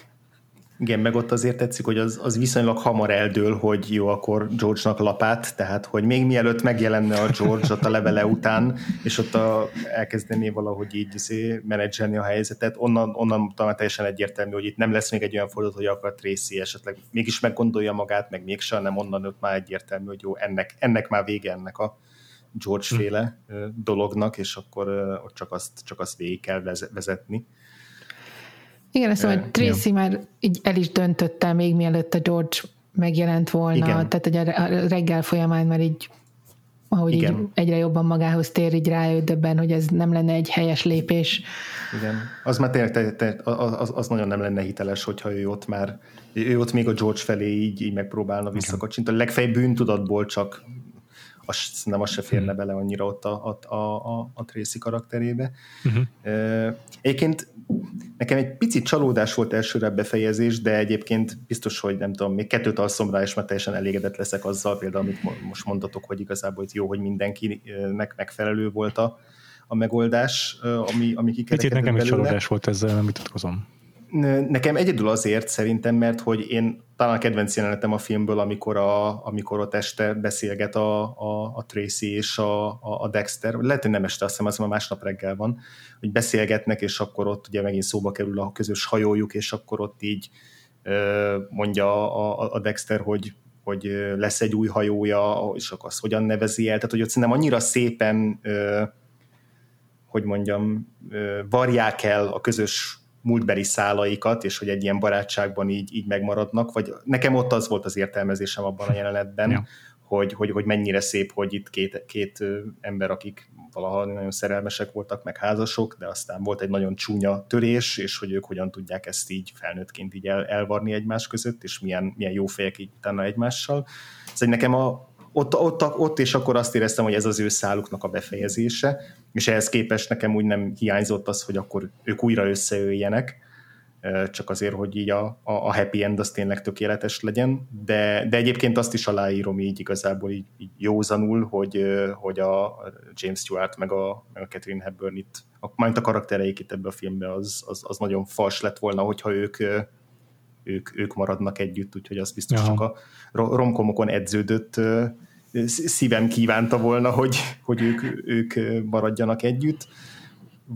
Igen, meg ott azért tetszik, hogy az, az viszonylag hamar eldől, hogy jó, akkor George-nak lapát, tehát hogy még mielőtt megjelenne a George ott a levele után, és ott a, elkezdené valahogy így izé, menedzselni a helyzetet, onnan, onnan talán teljesen egyértelmű, hogy itt nem lesz még egy olyan fordulat, hogy akar Tracy esetleg mégis meggondolja magát, meg mégsem, nem onnan ott már egyértelmű, hogy jó, ennek, ennek már vége ennek a George-féle hm. dolognak, és akkor ott csak azt, csak azt végig kell vezetni. Igen, azt mondom, hogy Tracy ja. már így el is döntötte még mielőtt a George megjelent volna, Igen. tehát hogy a reggel folyamán már így ahogy Igen. így egyre jobban magához tér, így rájött döbben, hogy ez nem lenne egy helyes lépés. Igen, az már tényleg te, te, az, az, nagyon nem lenne hiteles, hogyha ő ott már, ő ott még a George felé így, így megpróbálna visszakacsintani. Legfeljebb bűntudatból csak az, nem az se férne hmm. bele annyira ott a, a, a, a Tracy karakterébe. Uh-huh. Egyébként nekem egy picit csalódás volt elsőre befejezés, de egyébként biztos, hogy nem tudom, még kettőt alszom rá, és már teljesen elégedett leszek azzal, például, amit most mondatok, hogy igazából itt jó, hogy mindenkinek megfelelő volt a, a megoldás, ami, ami kikerekedett Picit nekem is csalódás volt ezzel, nem vitatkozom. Nekem egyedül azért szerintem, mert hogy én talán a kedvenc jelenetem a filmből, amikor, a, amikor ott este beszélget a, a, a Tracy és a, a, Dexter, lehet, hogy nem este, azt hiszem, az a másnap reggel van, hogy beszélgetnek, és akkor ott ugye megint szóba kerül a közös hajójuk, és akkor ott így mondja a, a Dexter, hogy, hogy lesz egy új hajója, és akkor azt hogyan nevezi el, tehát hogy ott szerintem annyira szépen hogy mondjam, varják el a közös múltbeli szálaikat, és hogy egy ilyen barátságban így, így megmaradnak, vagy nekem ott az volt az értelmezésem abban a jelenetben, ja. hogy, hogy, hogy mennyire szép, hogy itt két, két ember, akik valaha nagyon szerelmesek voltak, meg házasok, de aztán volt egy nagyon csúnya törés, és hogy ők hogyan tudják ezt így felnőttként így el, elvarni egymás között, és milyen, milyen jó fejek így utána egymással. Szóval nekem a, ott, ott, ott és akkor azt éreztem, hogy ez az ő száluknak a befejezése, és ehhez képest nekem úgy nem hiányzott az, hogy akkor ők újra összeöljenek, csak azért, hogy így a, a, a happy end az tényleg tökéletes legyen, de, de egyébként azt is aláírom így igazából így, így józanul, hogy, hogy a James Stewart meg a, meg a Catherine Hepburn itt, a, majd a karaktereik itt ebbe a filmbe az, az, az nagyon fals lett volna, hogyha ők ők, ők maradnak együtt, úgyhogy az biztos Aha. csak a romkomokon edződött szívem kívánta volna, hogy, hogy ők, ők maradjanak együtt.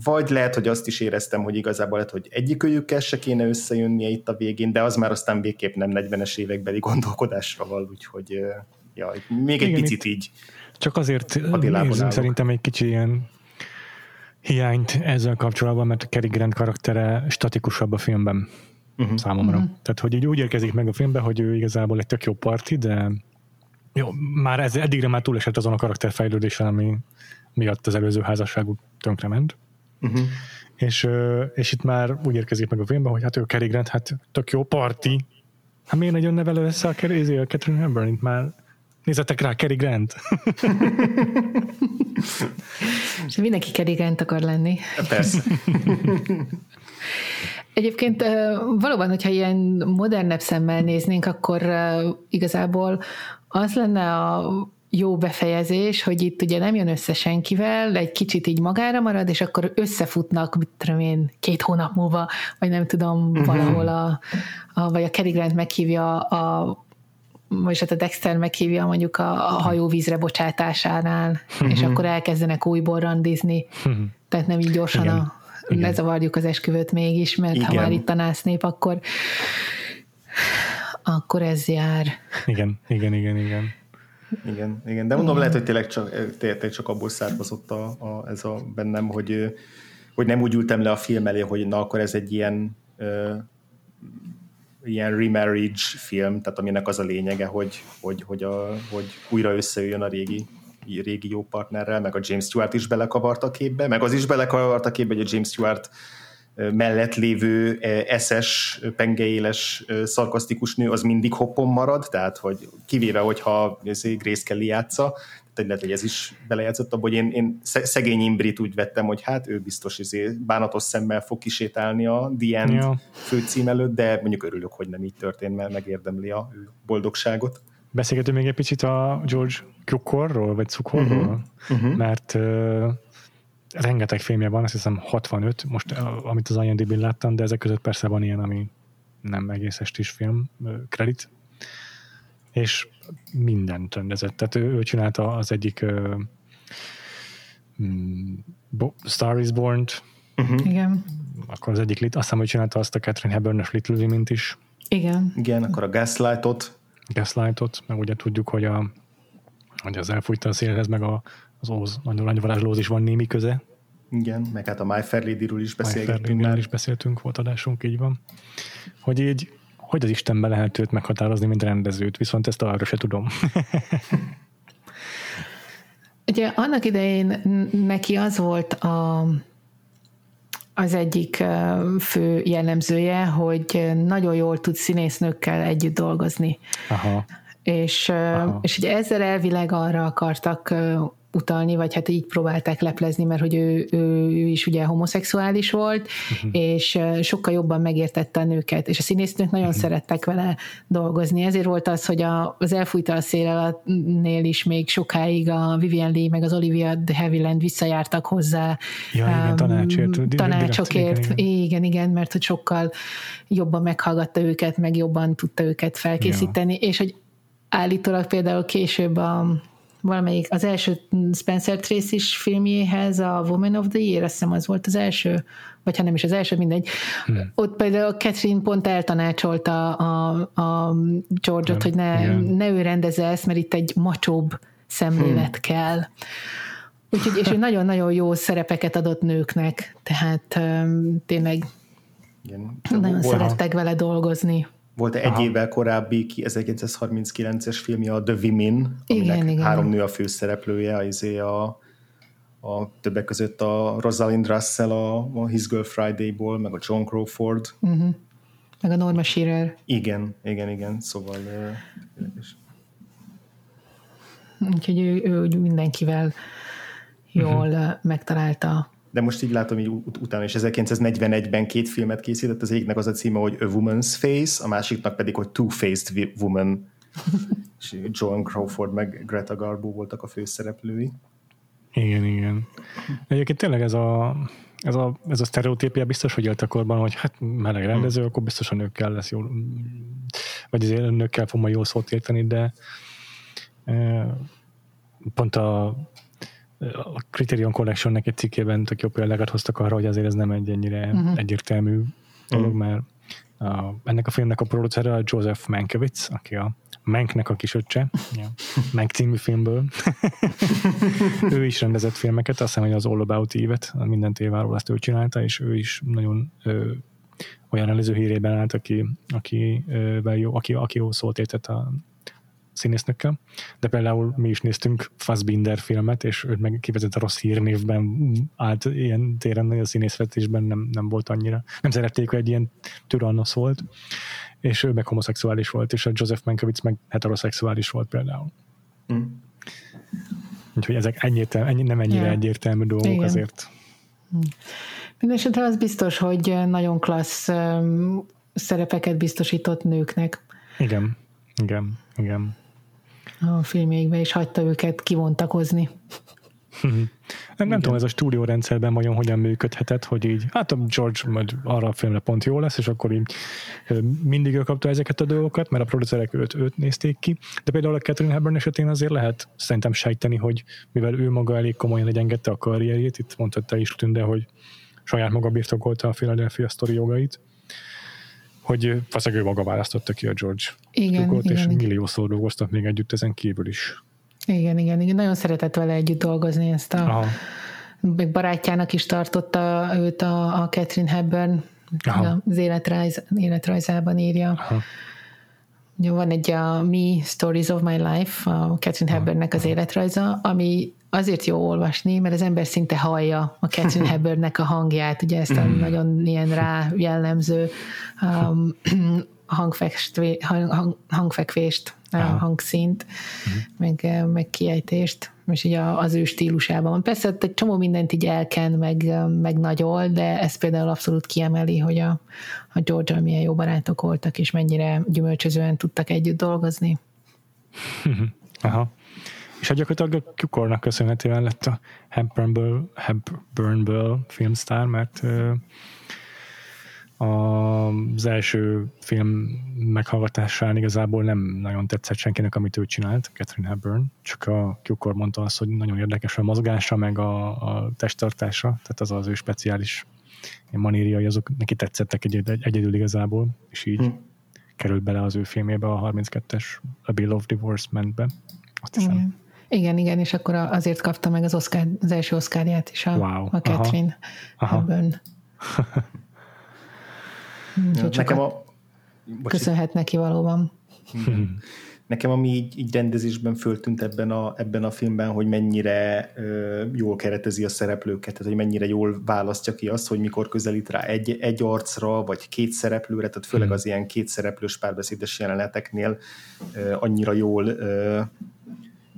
Vagy lehet, hogy azt is éreztem, hogy igazából lehet, hogy egyikőjükkel se kéne összejönnie itt a végén, de az már aztán végképp nem 40-es évekbeli gondolkodásra val, úgyhogy ja, még egy Igen, picit így. Csak azért nézem, szerintem egy kicsi ilyen hiányt ezzel kapcsolatban, mert a Cary Grant karaktere statikusabb a filmben uh-huh. számomra. Uh-huh. Tehát, hogy így úgy érkezik meg a filmbe, hogy ő igazából egy tök jó parti, de jó, már ez, eddigre már túlesett azon a karakterfejlődésen, ami miatt az előző házasságuk tönkrement. Uh-huh. És, és itt már úgy érkezik meg a filmben, hogy hát ő Cary Grant, hát tök jó parti. Hát miért nagyon nevelő össze a, Cary, a Catherine Hepburn, már nézzetek rá, Cary <laughs> Grant. és mindenki Cary Grant akar lenni. Persze. <laughs> Egyébként valóban, hogyha ilyen modernebb szemmel néznénk, akkor igazából az lenne a jó befejezés, hogy itt ugye nem jön össze senkivel, egy kicsit így magára marad, és akkor összefutnak, mit tudom én, két hónap múlva, vagy nem tudom, uh-huh. valahol a, a vagy a Cary Grant meghívja a vagy hát a Dexter meghívja mondjuk a, a hajóvízre bocsátásánál, uh-huh. és akkor elkezdenek újból randizni, uh-huh. tehát nem így gyorsan Igen. a Igen. lezavarjuk az esküvőt mégis, mert Igen. ha már itt a násznép, akkor akkor ez jár. Igen, igen, igen, igen. Igen, igen, de mondom, lehet, hogy tényleg csak, tényleg csak abból származott a, a, ez a bennem, hogy, hogy nem úgy ültem le a film elé, hogy na akkor ez egy ilyen uh, ilyen remarriage film, tehát aminek az a lényege, hogy, hogy, hogy, a, hogy újra összejöjjön a régi régi jó partnerrel, meg a James Stewart is belekavart a képbe, meg az is belekavart a képbe, hogy a James Stewart mellett lévő eszes, pengeéles, szarkasztikus nő az mindig hoppon marad, tehát hogy kivéve, hogyha Grace Kelly játsza, tehát lehet, hogy ez is belejátszott abban, hogy én, én szegény Imbrit úgy vettem, hogy hát ő biztos izé bánatos szemmel fog kisétálni a The End ja. főcím előtt, de mondjuk örülök, hogy nem így történt, mert megérdemli a ő boldogságot. Beszélgetünk még egy picit a George Cukorról, vagy Cukorról, uh-huh. uh-huh. mert uh, rengeteg filmje van, azt hiszem 65, most amit az IMDb-n láttam, de ezek között persze van ilyen, ami nem egész estis film, kredit, és mindent rendezett. Tehát ő, ő csinálta az egyik uh, Star is Born-t, uh-huh. Igen. akkor az egyik, azt hiszem, hogy csinálta azt a Catherine Hepburn-ös Little Women-t is. Igen. Igen, akkor a Gaslight-ot. Gaslight-ot, meg ugye tudjuk, hogy, a, hogy az elfújta a szélhez, meg a, az Óz, nagyon nagy varázslóz is van némi köze. Igen, meg hát a My Fair Lady-ről is beszéltünk. My is beszéltünk, volt adásunk, így van. Hogy így, hogy az Istenbe lehet őt meghatározni, mint rendezőt, viszont ezt arra se tudom. <laughs> Ugye annak idején neki az volt a, az egyik fő jellemzője, hogy nagyon jól tud színésznőkkel együtt dolgozni. Aha. És, Aha. és ugye ezzel elvileg arra akartak utalni, vagy hát így próbálták leplezni, mert hogy ő, ő, ő is ugye homoszexuális volt, uh-huh. és sokkal jobban megértette a nőket, és a színésznők nagyon uh-huh. szerettek vele dolgozni. Ezért volt az, hogy a, az elfújta a szélnél is még sokáig a Vivian Lee meg az Olivia de Havilland visszajártak hozzá. Ja, igen, um, tanácsért. Tanácsokért. Igen igen. igen, igen, mert hogy sokkal jobban meghallgatta őket, meg jobban tudta őket felkészíteni, ja. és hogy állítólag például később a valamelyik, az első Spencer Tracy is filmjéhez, a Woman of the Year, azt hiszem az volt az első, vagy ha nem is az első, mindegy. Hmm. Ott például Catherine pont eltanácsolta a, a George-ot, hogy ne, ne ő rendezze ezt, mert itt egy macsóbb szemlélet hmm. kell. Úgyhogy, és ő nagyon-nagyon jó szerepeket adott nőknek, tehát um, tényleg Igen. nagyon szerettek vele dolgozni. Volt egy Aha. évvel korábbi 1939-es filmje a The Women, aminek igen, igen. három nő a főszereplője, az izé a, a többek között a Rosalind Russell a, a His Girl Friday-ból, meg a John Crawford. Uh-huh. Meg a Norma Shearer. Igen, igen, igen, szóval Úgyhogy ő, ő mindenkivel jól uh-huh. megtalálta de most így látom, hogy ut- utána is 1941-ben két filmet készített, az egyiknek az a címe, hogy A Woman's Face, a másiknak pedig, hogy Two-Faced Woman. <laughs> és Joan Crawford meg Greta Garbo voltak a főszereplői. Igen, igen. Egyébként tényleg ez a, ez a, ez a sztereotípia biztos, hogy élt a korban, hogy hát meleg rendező, hmm. akkor biztos a nőkkel lesz jól, vagy az nőkkel fog majd jól szót érteni, de pont a a Criterion Collectionnek egy cikkében tök jó példákat hoztak arra, hogy azért ez nem egy ennyire uh-huh. egyértelmű dolog, uh-huh. mert a, ennek a filmnek a producere a Joseph Mankiewicz, aki a Manknek a kisöccse, <laughs> ja. Mank című filmből. <laughs> ő is rendezett filmeket, azt hiszem, hogy az All About Eve-et, minden téváról ezt ő csinálta, és ő is nagyon ö, olyan rendező hírében állt, aki, aki, ö, jó, aki, aki jó szólt értett a színésznökkel, de például mi is néztünk Fassbinder filmet, és ő meg a rossz hírnévben állt ilyen téren, a színészvetésben nem, nem volt annyira. Nem szerették, hogy egy ilyen tyrannosz volt, és ő meg homoszexuális volt, és a Joseph Mankiewicz meg heteroszexuális volt például. Mm. Úgyhogy ezek ennyire, ennyi, nem ennyire yeah. egyértelmű dolgok Igen. azért. Mm. Mindenesetre az biztos, hogy nagyon klassz um, szerepeket biztosított nőknek. Igen, igen, igen a filmjékbe, és hagyta őket kivontakozni. nem, nem tudom, ez a stúdiórendszerben vajon hogyan működhetett, hogy így, hát a George majd arra a filmre pont jó lesz, és akkor így mindig ő kapta ezeket a dolgokat, mert a producerek őt, őt nézték ki. De például a Catherine Hepburn esetén azért lehet szerintem sejteni, hogy mivel ő maga elég komolyan legyengette a karrierjét, itt mondta is Tünde, hogy saját maga birtokolta a Philadelphia sztori jogait, hogy valószínűleg ő maga választotta ki a George igen, Tugot, igen, és igen. milliószor dolgoztak még együtt ezen kívül is. Igen, igen, igen. Nagyon szeretett vele együtt dolgozni ezt a Aha. még barátjának is tartotta őt a, a Catherine Hepburn Aha. az életrajz, életrajzában írja. Aha. Ugye van egy a Me Stories of My Life, a Catherine Hepburnnek az életrajza, ami azért jó olvasni, mert az ember szinte hallja a Catherine <laughs> Hepburnnek a hangját, ugye ezt a mm. nagyon ilyen rá jellemző um, <clears throat> hangfekvé, hang, hangfekvést, Aha. hangszínt, uh-huh. meg, meg kiejtést, és így az ő stílusában. Persze egy csomó mindent így elken, meg, meg nagyol, de ez például abszolút kiemeli, hogy a, a george milyen jó barátok voltak, és mennyire gyümölcsözően tudtak együtt dolgozni. <laughs> Aha. És a gyakorlatilag a Cukornak köszönhetően lett a Hepburnből, Hepburnből filmstár, mert az első film meghallgatásán igazából nem nagyon tetszett senkinek, amit ő csinált, Catherine Hepburn, csak a Cukor mondta azt, hogy nagyon érdekes a mozgása, meg a, a testtartása, tehát az az ő speciális manériai, azok neki tetszettek egy, egy, egyedül igazából, és így hmm. került bele az ő filmébe, a 32-es A Bill of Divorcement-be. Azt hiszem. Igen. Igen, igen, és akkor azért kapta meg az, Oscar, az első Oscarját is a, wow. a Catherine Aha. Hepburn. <laughs> Ja, nekem a... Köszönhet neki valóban. Hmm. nekem ami így, így rendezésben föltűnt ebben a, ebben a filmben, hogy mennyire ö, jól keretezi a szereplőket, tehát hogy mennyire jól választja ki azt, hogy mikor közelít rá egy, egy arcra, vagy két szereplőre, tehát főleg hmm. az ilyen két szereplős párbeszédes jeleneteknél ö, annyira jól ö,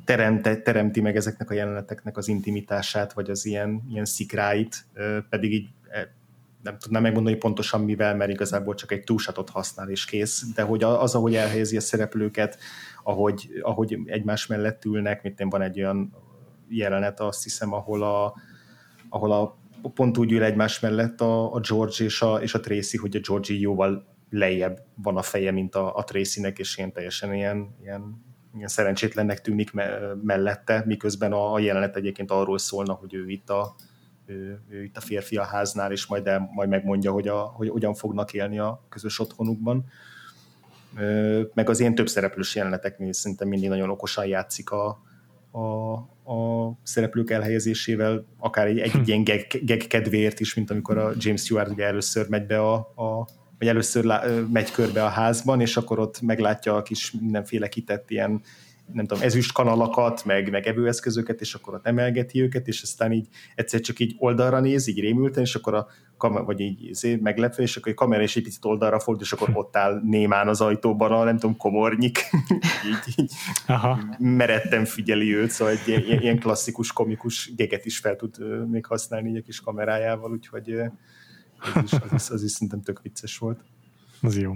teremte, teremti meg ezeknek a jeleneteknek az intimitását, vagy az ilyen, ilyen szikráit, pedig így nem tudnám megmondani pontosan mivel, mert igazából csak egy túlsatot használ és kész, de hogy az, ahogy elhelyezi a szereplőket, ahogy, ahogy egymás mellett ülnek, mint van egy olyan jelenet, azt hiszem, ahol a, ahol a pont úgy ül egymás mellett a, a George és a, és a Tracy, hogy a Georgie jóval lejjebb van a feje, mint a, a Tracynek, és ilyen teljesen ilyen, ilyen, ilyen szerencsétlennek tűnik me, mellette, miközben a, a jelenet egyébként arról szólna, hogy ő itt a, ő, ő itt a férfi a háznál, és majd, el, majd megmondja, hogy, a, hogy hogyan fognak élni a közös otthonukban. Meg az ilyen több szereplős jeleneteknél szerintem mindig nagyon okosan játszik a, a, a szereplők elhelyezésével, akár egy, egy ilyen gag, gag kedvéért is, mint amikor a James Stewart ugye először megy be a, a vagy először lá, megy körbe a házban, és akkor ott meglátja a kis mindenféle kitett ilyen nem tudom, ezüst kanalakat, meg, meg evőeszközöket, és akkor ott emelgeti őket, és aztán így egyszer csak így oldalra néz, így rémülten, és akkor a kamera, vagy így izé, meglepve, és akkor a kamera is egy picit oldalra fordul, és akkor ott áll némán az ajtóban a, nem tudom, komornyik, <laughs> így, így Aha. meretten figyeli őt, szóval egy ilyen, klasszikus, komikus geget is fel tud még használni így a kis kamerájával, úgyhogy az is, az is, az is szerintem tök vicces volt. Az jó.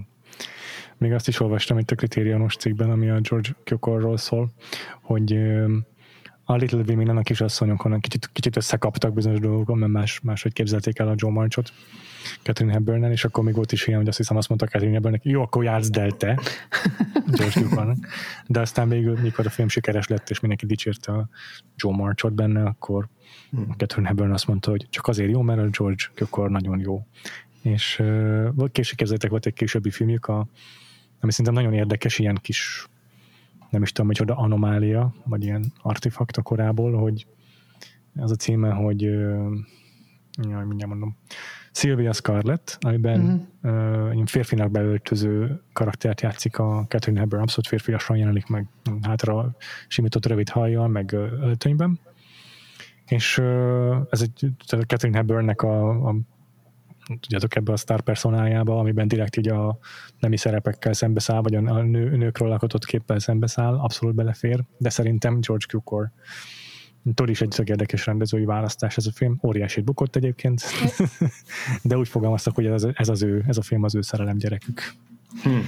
Még azt is olvastam itt a kritériumos cikkben, ami a George Cukor szól, hogy a Little Women a kisasszonyokon kicsit, kicsit összekaptak bizonyos dolgokon, mert más, máshogy képzelték el a Joe Marchot Catherine hepburn és akkor még volt is ilyen, hogy azt hiszem azt mondta Catherine Hepburnnek, jó, akkor játsz Delte, <laughs> George Cukornak. De aztán végül, mikor a film sikeres lett, és mindenki dicsérte a Joe Marchot benne, akkor hmm. Catherine Hepburn azt mondta, hogy csak azért jó, mert a George Cukor nagyon jó. És uh, később képzeljétek, volt egy későbbi filmjük, a ami szerintem nagyon érdekes, ilyen kis nem is tudom, hogy oda anomália, vagy ilyen artefakt a korából, hogy az a címe, hogy jaj, mindjárt mondom, Sylvia Scarlett, amiben mm-hmm. uh, férfinak beöltöző karaktert játszik a Catherine Hepburn, abszolút férfiasan jelenik meg hátra simított rövid hajjal, meg öltönyben. És ez egy Catherine Hepburnnek a, a tudjátok ebbe a sztár personájába, amiben direkt így a nemi szerepekkel szembeszáll, vagy a nő, nőkről alkotott képpel szembeszáll, abszolút belefér, de szerintem George Cukor Tudod is egy tök érdekes rendezői választás ez a film. Óriási bukott egyébként, <laughs> de úgy fogalmaztak, hogy ez, ez, az ő, ez a film az ő szerelem gyerekük. Hmm.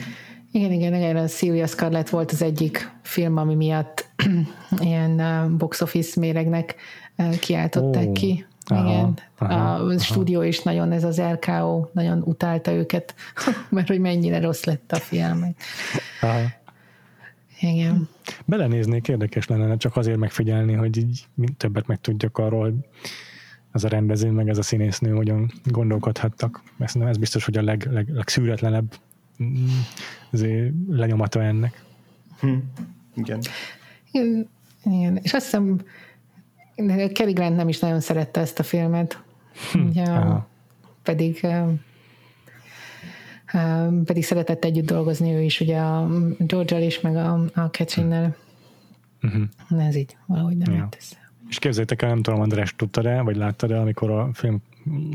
Igen, igen, igen, a Sylvia Scarlett volt az egyik film, ami miatt <clears throat> ilyen box office méregnek kiáltották oh. ki. Aha, Igen, aha, a aha. stúdió is nagyon, ez az LKO nagyon utálta őket, <laughs> mert hogy mennyire rossz lett a film. Aha. Igen. Belenéznék, érdekes lenne csak azért megfigyelni, hogy így többet megtudjak arról, hogy ez a rendező, meg ez a színésznő hogyan gondolkodhattak. Ezt nem, ez biztos, hogy a leg, leg, legszűretlenebb mm, lenyomata ennek. Hm. Igen. Igen. Igen. És azt hiszem, Cary Grant nem is nagyon szerette ezt a filmet. Hm. Ja, pedig pedig szeretett együtt dolgozni ő is, ugye a george is, meg a, a Catherine-nel. Uh-huh. Ez így valahogy nem ja. össze. És képzeljétek el, nem tudom, András tudta-e, vagy láttad-e, amikor a film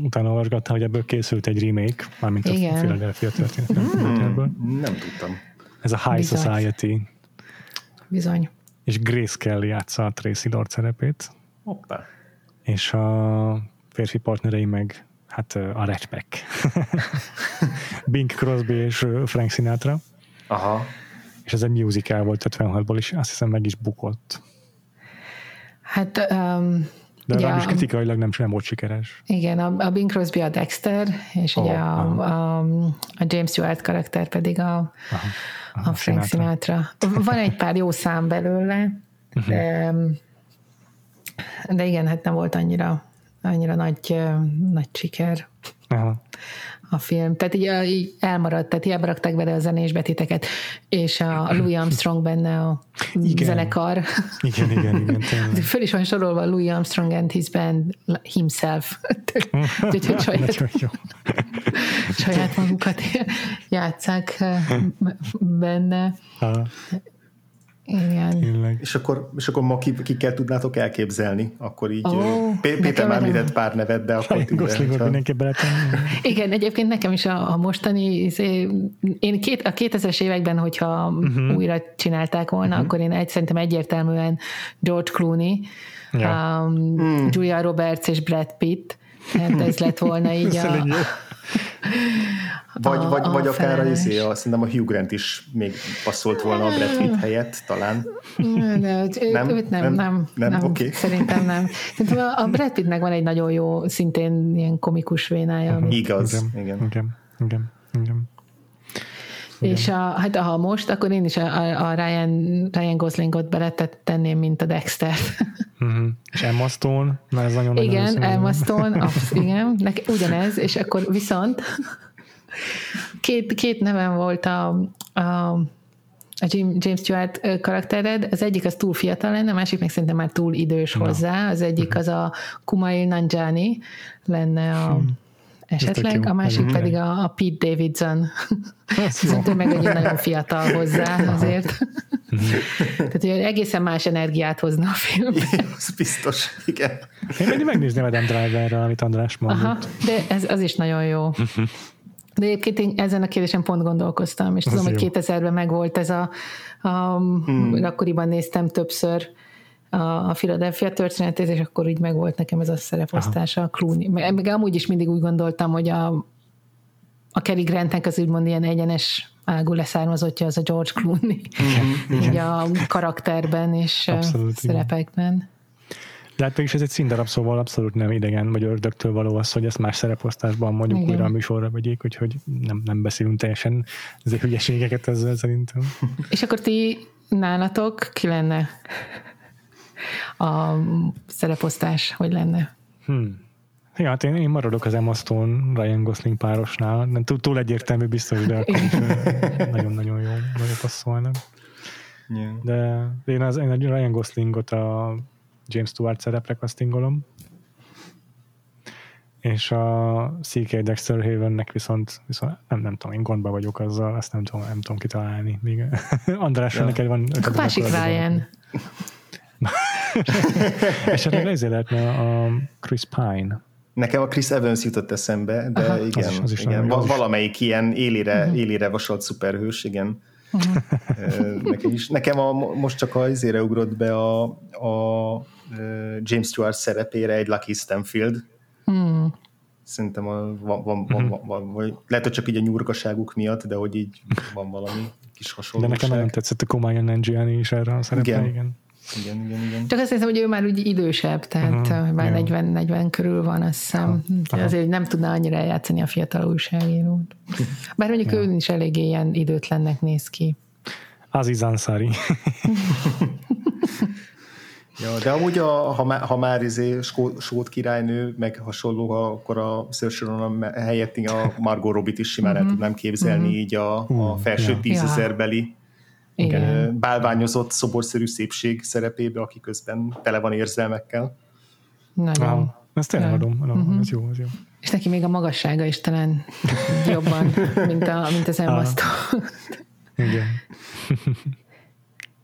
utána olvasgatta, hogy ebből készült egy remake, mármint Igen. a Philadelphia történet. Hmm. Nem tudtam. Ez a High Bizony. Society. Bizony. És Grace Kelly játsza a Tracy Lord szerepét. Hoppá. És a férfi partnerei meg hát a Ratchback. <laughs> Bing Crosby és Frank Sinatra. Aha. És ez egy musical volt 56-ból, és azt hiszem meg is bukott. Hát um, de ugye, is kritikailag nem, nem volt sikeres. Igen, a, a Bing Crosby a Dexter, és oh, ugye a, a, a James Stewart karakter pedig a, aha, aha, a Frank Sinatra. Sinatra. Van egy pár jó szám belőle, uh-huh. de de igen, hát nem volt annyira, annyira nagy, nagy siker. Aha. a film. Tehát így, így elmaradt, tehát hiába rakták bele a zenés betiteket, és a, Louis Armstrong benne a igen. zenekar. Igen, igen, igen. Tényleg. <laughs> Föl is van sorolva Louis Armstrong and his band himself. <laughs> Úgyhogy saját, saját magukat játszák benne. Aha. Igen. És akkor, és akkor ma kikkel tudnátok elképzelni? Akkor így Ó, Pé- Péter már említett pár nevet, de akkor beletenni. <laughs> Igen, egyébként nekem is a, a mostani, izé, én két, a 2000-es években, hogyha uh-huh. újra csinálták volna, uh-huh. akkor én egy, szerintem egyértelműen George Clooney, Ja. um, Hmm. Julia Roberts és Brad Pitt, hát ez lett volna így a. Vagy, a- vagy, a vagy akár a, felelős. izé, a, szerintem a Hugh Grant is még passzolt volna a Brad Pitt helyett, talán. De őt, Nem? nem, őt nem, Nem? nem, Nem? nem, Oké. szerintem nem. Szerintem a a Brad Pittnek van egy nagyon jó, szintén ilyen komikus vénája, amit Igaz, Igen, igen. igen, igen, igen. És a, hát ha most, akkor én is a, a, Ryan, Ryan Goslingot beletenném, mint a Dexter. Uh-huh. <laughs> És Emma Stone, mert ez nagyon igen, Emma Stone, <laughs> absz, igen, nek, ugyanez, és akkor viszont két, két nevem volt a, a, a Jim- James Stewart karaktered, az egyik az túl fiatal lenne, a másik meg szerintem már túl idős hozzá, az egyik az a Kumail Nanjiani lenne a esetleg, a másik Mhm. pedig a, a Pete Davidson. Szerintem meg egy nagyon fiatal hozzá azért. Mhm. Tehát, hogy egészen más energiát hozna a filmbe. Az biztos, igen. Én mindig megnézném Adam Driverrel, amit András mondott. Aha, de ez, az is nagyon jó. De egyébként én ezen a kérdésen pont gondolkoztam, és Az tudom, hogy jó. 2000-ben megvolt ez a, a hmm. akkoriban néztem többször a, a Philadelphia történetét, és akkor így megvolt nekem ez a szereposztása, a Clooney. Meg, meg amúgy is mindig úgy gondoltam, hogy a, a Cary Grantnek az úgymond ilyen egyenes ágú leszármazottja az a George Clooney. <laughs> így a karakterben és Abszolút, Abszolút, igen. szerepekben. De hát mégis ez egy színdarab, szóval abszolút nem idegen, vagy ördögtől való az, hogy ezt más szereposztásban mondjuk Igen. újra a műsorra vegyék, úgyhogy nem, nem beszélünk teljesen ezért hülyeségeket ezzel szerintem. És akkor ti nálatok ki lenne a szereposztás, hogy lenne? Hmm. Ja, hát én, én maradok az Emma Stone, Ryan Gosling párosnál. Nem, túl, túl egyértelmű biztos, de akkor nagyon-nagyon jó, nagyon passzolnak. Yeah. De én, az, én a Ryan Goslingot a James Stewart szerepre castingolom, és a C.K. Dexter Havennek viszont, viszont nem, nem tudom, én gondba vagyok azzal, azt nem tudom, nem tudom kitalálni. Még <laughs> András, Ja. neked van másik Ryan. <laughs> És hát ezért lehetne a Chris Pine. Nekem a Chris Evans jutott eszembe, de Aha. igen, Az is- az is igen. nagyon Va- jó. valamelyik ilyen élére, Mhm. élére vasalt szuperhős, igen. Ö, nekem, is, nekem a, most csak az izére ugrott be a, a James Stewart szerepére egy Lucky Stanfield. Hmm. Szerintem a, van, van, van, van, van, vagy lehet, hogy csak így a nyurgaságuk miatt, de hogy így van valami kis De hasonlóság. nekem nagyon tetszett a Kumail Nanjiani is erre a szerepre, Igen. igen. Igen, igen, igen. Csak azt hiszem, hogy ő már úgy idősebb, tehát uh-huh, már jó. 40-40 körül van, azt hiszem. Aha. Azért nem tudná annyira eljátszani a fiatal újságírót. Bár mondjuk ő is elég ilyen időtlennek néz ki. Aziz Ansari. Ja, de amúgy, a, ha, má, ha már izé skó, sót királynő, meg hasonló, ha akkor a Saoirse helyett a Margot Robbit is simán el tudnám képzelni így a, a felső ja. tízezerbeli Igen. bálványozott szoborszerű szépség szerepébe, aki közben tele van érzelmekkel. Nagyon. Aha. Ezt tényleg Ja. adom, adom. ez jó, ez jó. És neki még a magassága is talán jobban, mint, a, mint az Emma Ah. Igen.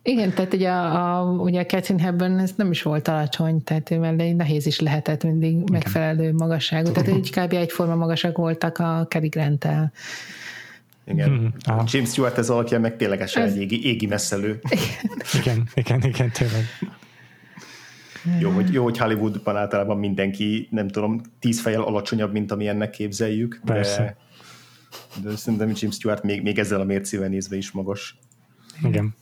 Igen, tehát ugye a, a, ugye a Catherine Hepburn ez nem is volt alacsony, tehát ő mellé nehéz is lehetett mindig megfelelő magasságú. Tehát így kb. egyforma magasak voltak a Cary Grant-tel. Igen. Aha. James Stewart ez alakja meg ténylegesen Ez- egy égi, égi messzelő. Igen, igen, igen, tényleg. Jó hogy, jó, hogy Hollywoodban általában mindenki, nem tudom, tíz fejjel alacsonyabb, mint amilyennek képzeljük, de, Persze. de szerintem James Stewart még, még ezzel a mércével nézve is magas. Igen.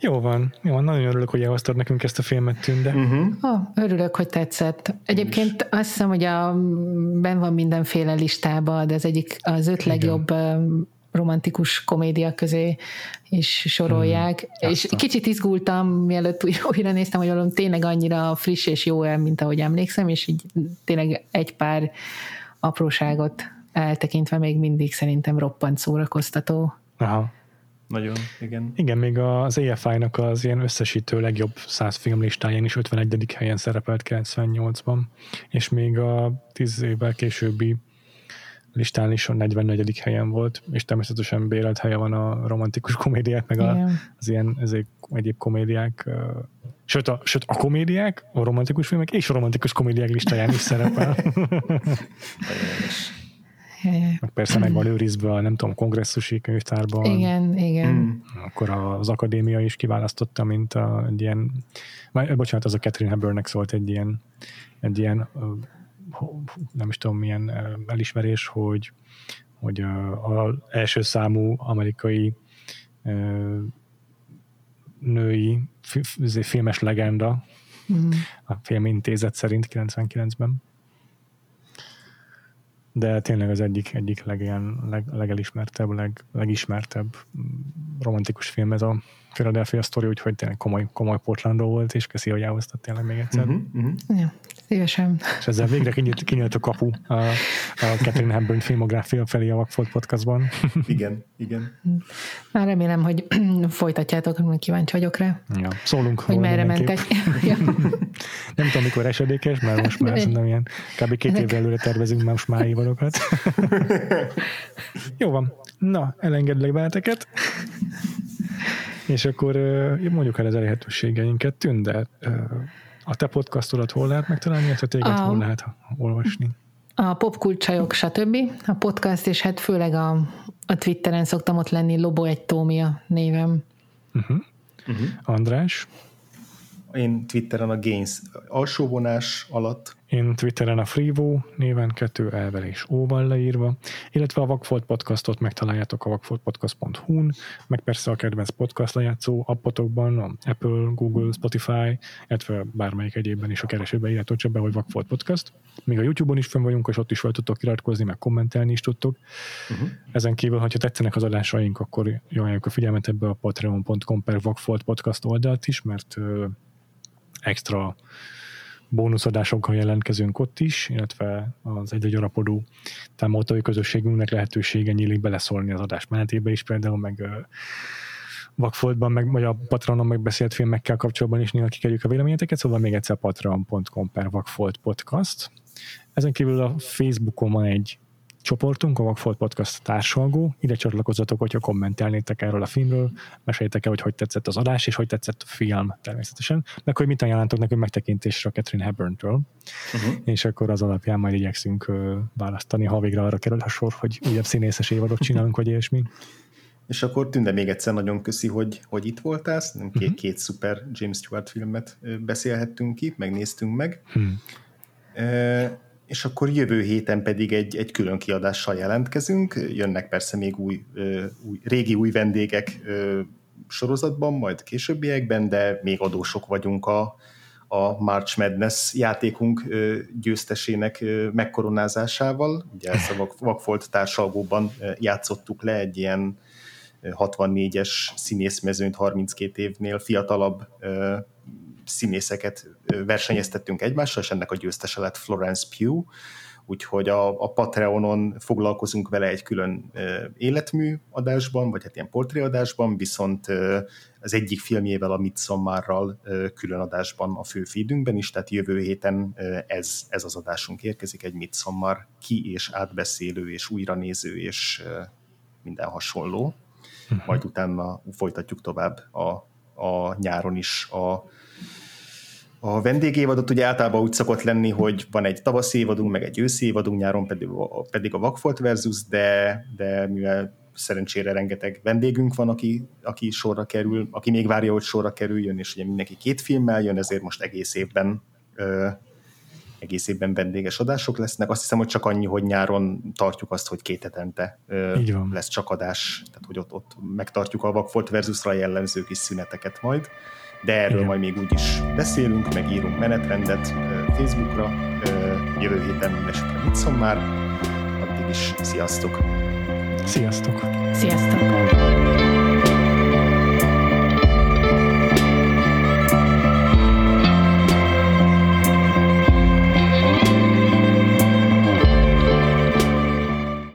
Jó van, jó van, nagyon örülök, hogy elhoztad nekünk ezt a filmet, Tünde. Uh-huh. Oh, örülök, hogy tetszett. Egyébként azt hiszem, hogy a, ben van mindenféle listában, de az egyik az öt legjobb um, romantikus komédia közé is sorolják. Hmm, és kicsit izgultam, mielőtt újra, újra néztem, hogy valami tényleg annyira friss és jó el, mint ahogy emlékszem, és így tényleg egy pár apróságot eltekintve még mindig szerintem roppant szórakoztató. Aha. Nagyon, igen. Igen, még az AFI-nak az ilyen összesítő legjobb 100 film listáján is 51. helyen szerepelt 98-ban, és még a 10 évvel későbbi listán is a 44. helyen volt, és természetesen bérelt helye van a romantikus komédiák, meg a, az ilyen ezek egyéb komédiák, sőt a, sőt a komédiák, a romantikus filmek és a romantikus komédiák listáján is szerepel. <laughs> Meg persze meg van őrizve a nem tudom, kongresszusi könyvtárban. Igen, igen. Mm. Akkor az akadémia is kiválasztotta, mint a, egy ilyen, vagy, bocsánat, az a Catherine Hepburnnek szólt egy ilyen, egy ilyen nem is tudom milyen elismerés, hogy, hogy az első számú amerikai női filmes legenda mm. a filmintézet szerint 99-ben de tényleg az egyik, egyik legilyen, leg, legelismertebb, leg, legismertebb romantikus film ez a Philadelphia Story, úgyhogy tényleg komoly, komoly Portlandról volt, és köszi, hogy elhoztad tényleg még egyszer. Uh-huh, uh-huh. Ja, szívesen. És ezzel végre kinyílt, kinyílt a kapu a, a Catherine Hepburn filmográfia felé a Vagfolt podcastban. <laughs> igen, igen. Már remélem, hogy <clears throat> folytatjátok, mert kíváncsi vagyok rá. Ja, szólunk. Hogy merre mentek. <laughs> ja. <laughs> Nem tudom, mikor esedékes, mert most már szerintem ilyen kb. két évvel előre tervezünk már most már évadókat. Jó van. Na, elengedlek benneteket. És akkor mondjuk el az elérhetőségeinket, Tünde, a te podcastodat hol lehet megtalálni, illetve téged a, hol lehet olvasni? A popkulcsajok, stb. A podcast, és hát főleg a, a Twitteren szoktam ott lenni, Lobo egy Tómia névem. Uh-huh. Uh-huh. András? Én Twitteren a Gains alsóvonás alatt én Twitteren a Freevo néven kettő elvel és óval leírva, illetve a Vagfolt podcastot megtaláljátok a vagfoltpodcast.hu-n, meg persze a kedvenc podcast lejátszó appotokban, a Apple, Google, Spotify, illetve bármelyik egyébben is a keresőbe írjátok csak be, hogy Vagfolt Podcast. Még a YouTube-on is fönn vagyunk, és ott is fel tudtok iratkozni, meg kommentelni is tudtok. Uh-huh. Ezen kívül, ha tetszenek az adásaink, akkor ajánljuk a figyelmet ebbe a patreon.com per Vagfolt Podcast oldalt is, mert ö, extra bónuszadásokkal jelentkezünk ott is, illetve az egy gyarapodó támogatói közösségünknek lehetősége nyílik beleszólni az adás menetébe is, például meg Vakfoltban, meg, vagy a Patronon megbeszélt filmekkel kapcsolatban is néha kikerüljük a véleményeteket, szóval még egyszer patreon.com per Vakfolt podcast. Ezen kívül a Facebookon van egy csoportunk, a Vagfolt Podcast társalgó. Ide csatlakozzatok, hogyha kommentelnétek erről a filmről, meséljétek el, hogy hogy tetszett az adás, és hogy tetszett a film természetesen, meg hogy mit ajánlantok nekünk megtekintésre a Catherine Hepburn-től. Uh-huh. És akkor az alapján majd igyekszünk választani, ha végre arra kerül a sor, hogy újabb színészes évadot csinálunk, vagy ilyesmi. És akkor Tünde még egyszer nagyon köszi, hogy, hogy itt voltál, két, uh-huh. két szuper James Stewart filmet beszélhettünk ki, megnéztünk meg. Hmm és akkor jövő héten pedig egy, egy külön kiadással jelentkezünk. Jönnek persze még új, új régi új vendégek sorozatban, majd későbbiekben, de még adósok vagyunk a, a March Madness játékunk győztesének megkoronázásával. Ugye ezt a Vakfolt társalgóban játszottuk le egy ilyen 64-es színészmezőnyt 32 évnél fiatalabb színészeket versenyeztettünk egymással, és ennek a győztese lett Florence Pugh, úgyhogy a, a Patreonon foglalkozunk vele egy külön életmű adásban, vagy hát ilyen portréadásban, viszont az egyik filmjével, a Midsommarral külön adásban a fő feedünkben is, tehát jövő héten ez, ez az adásunk érkezik, egy Midsommar ki- és átbeszélő, és újranéző, és minden hasonló. Uh-huh. Majd utána folytatjuk tovább a, a nyáron is a a vendégévadot. Ugye általában úgy szokott lenni, hogy van egy tavaszi évadunk, meg egy őszi évadunk, nyáron pedig, pedig a Vakfolt versus, de, de mivel szerencsére rengeteg vendégünk van, aki, aki sorra kerül, aki még várja, hogy sorra kerüljön, és ugye mindenki két filmmel jön, ezért most egész évben ö, egész évben vendéges adások lesznek. Azt hiszem, hogy csak annyi, hogy nyáron tartjuk azt, hogy két hetente ö, lesz csak adás, tehát hogy ott, ott megtartjuk a Vakfolt versusra jellemző kis szüneteket majd de erről Igen. majd még úgy is beszélünk, megírunk menetrendet Facebookra, jövő héten mindenesetre mit már, addig is sziasztok! Sziasztok! Sziasztok!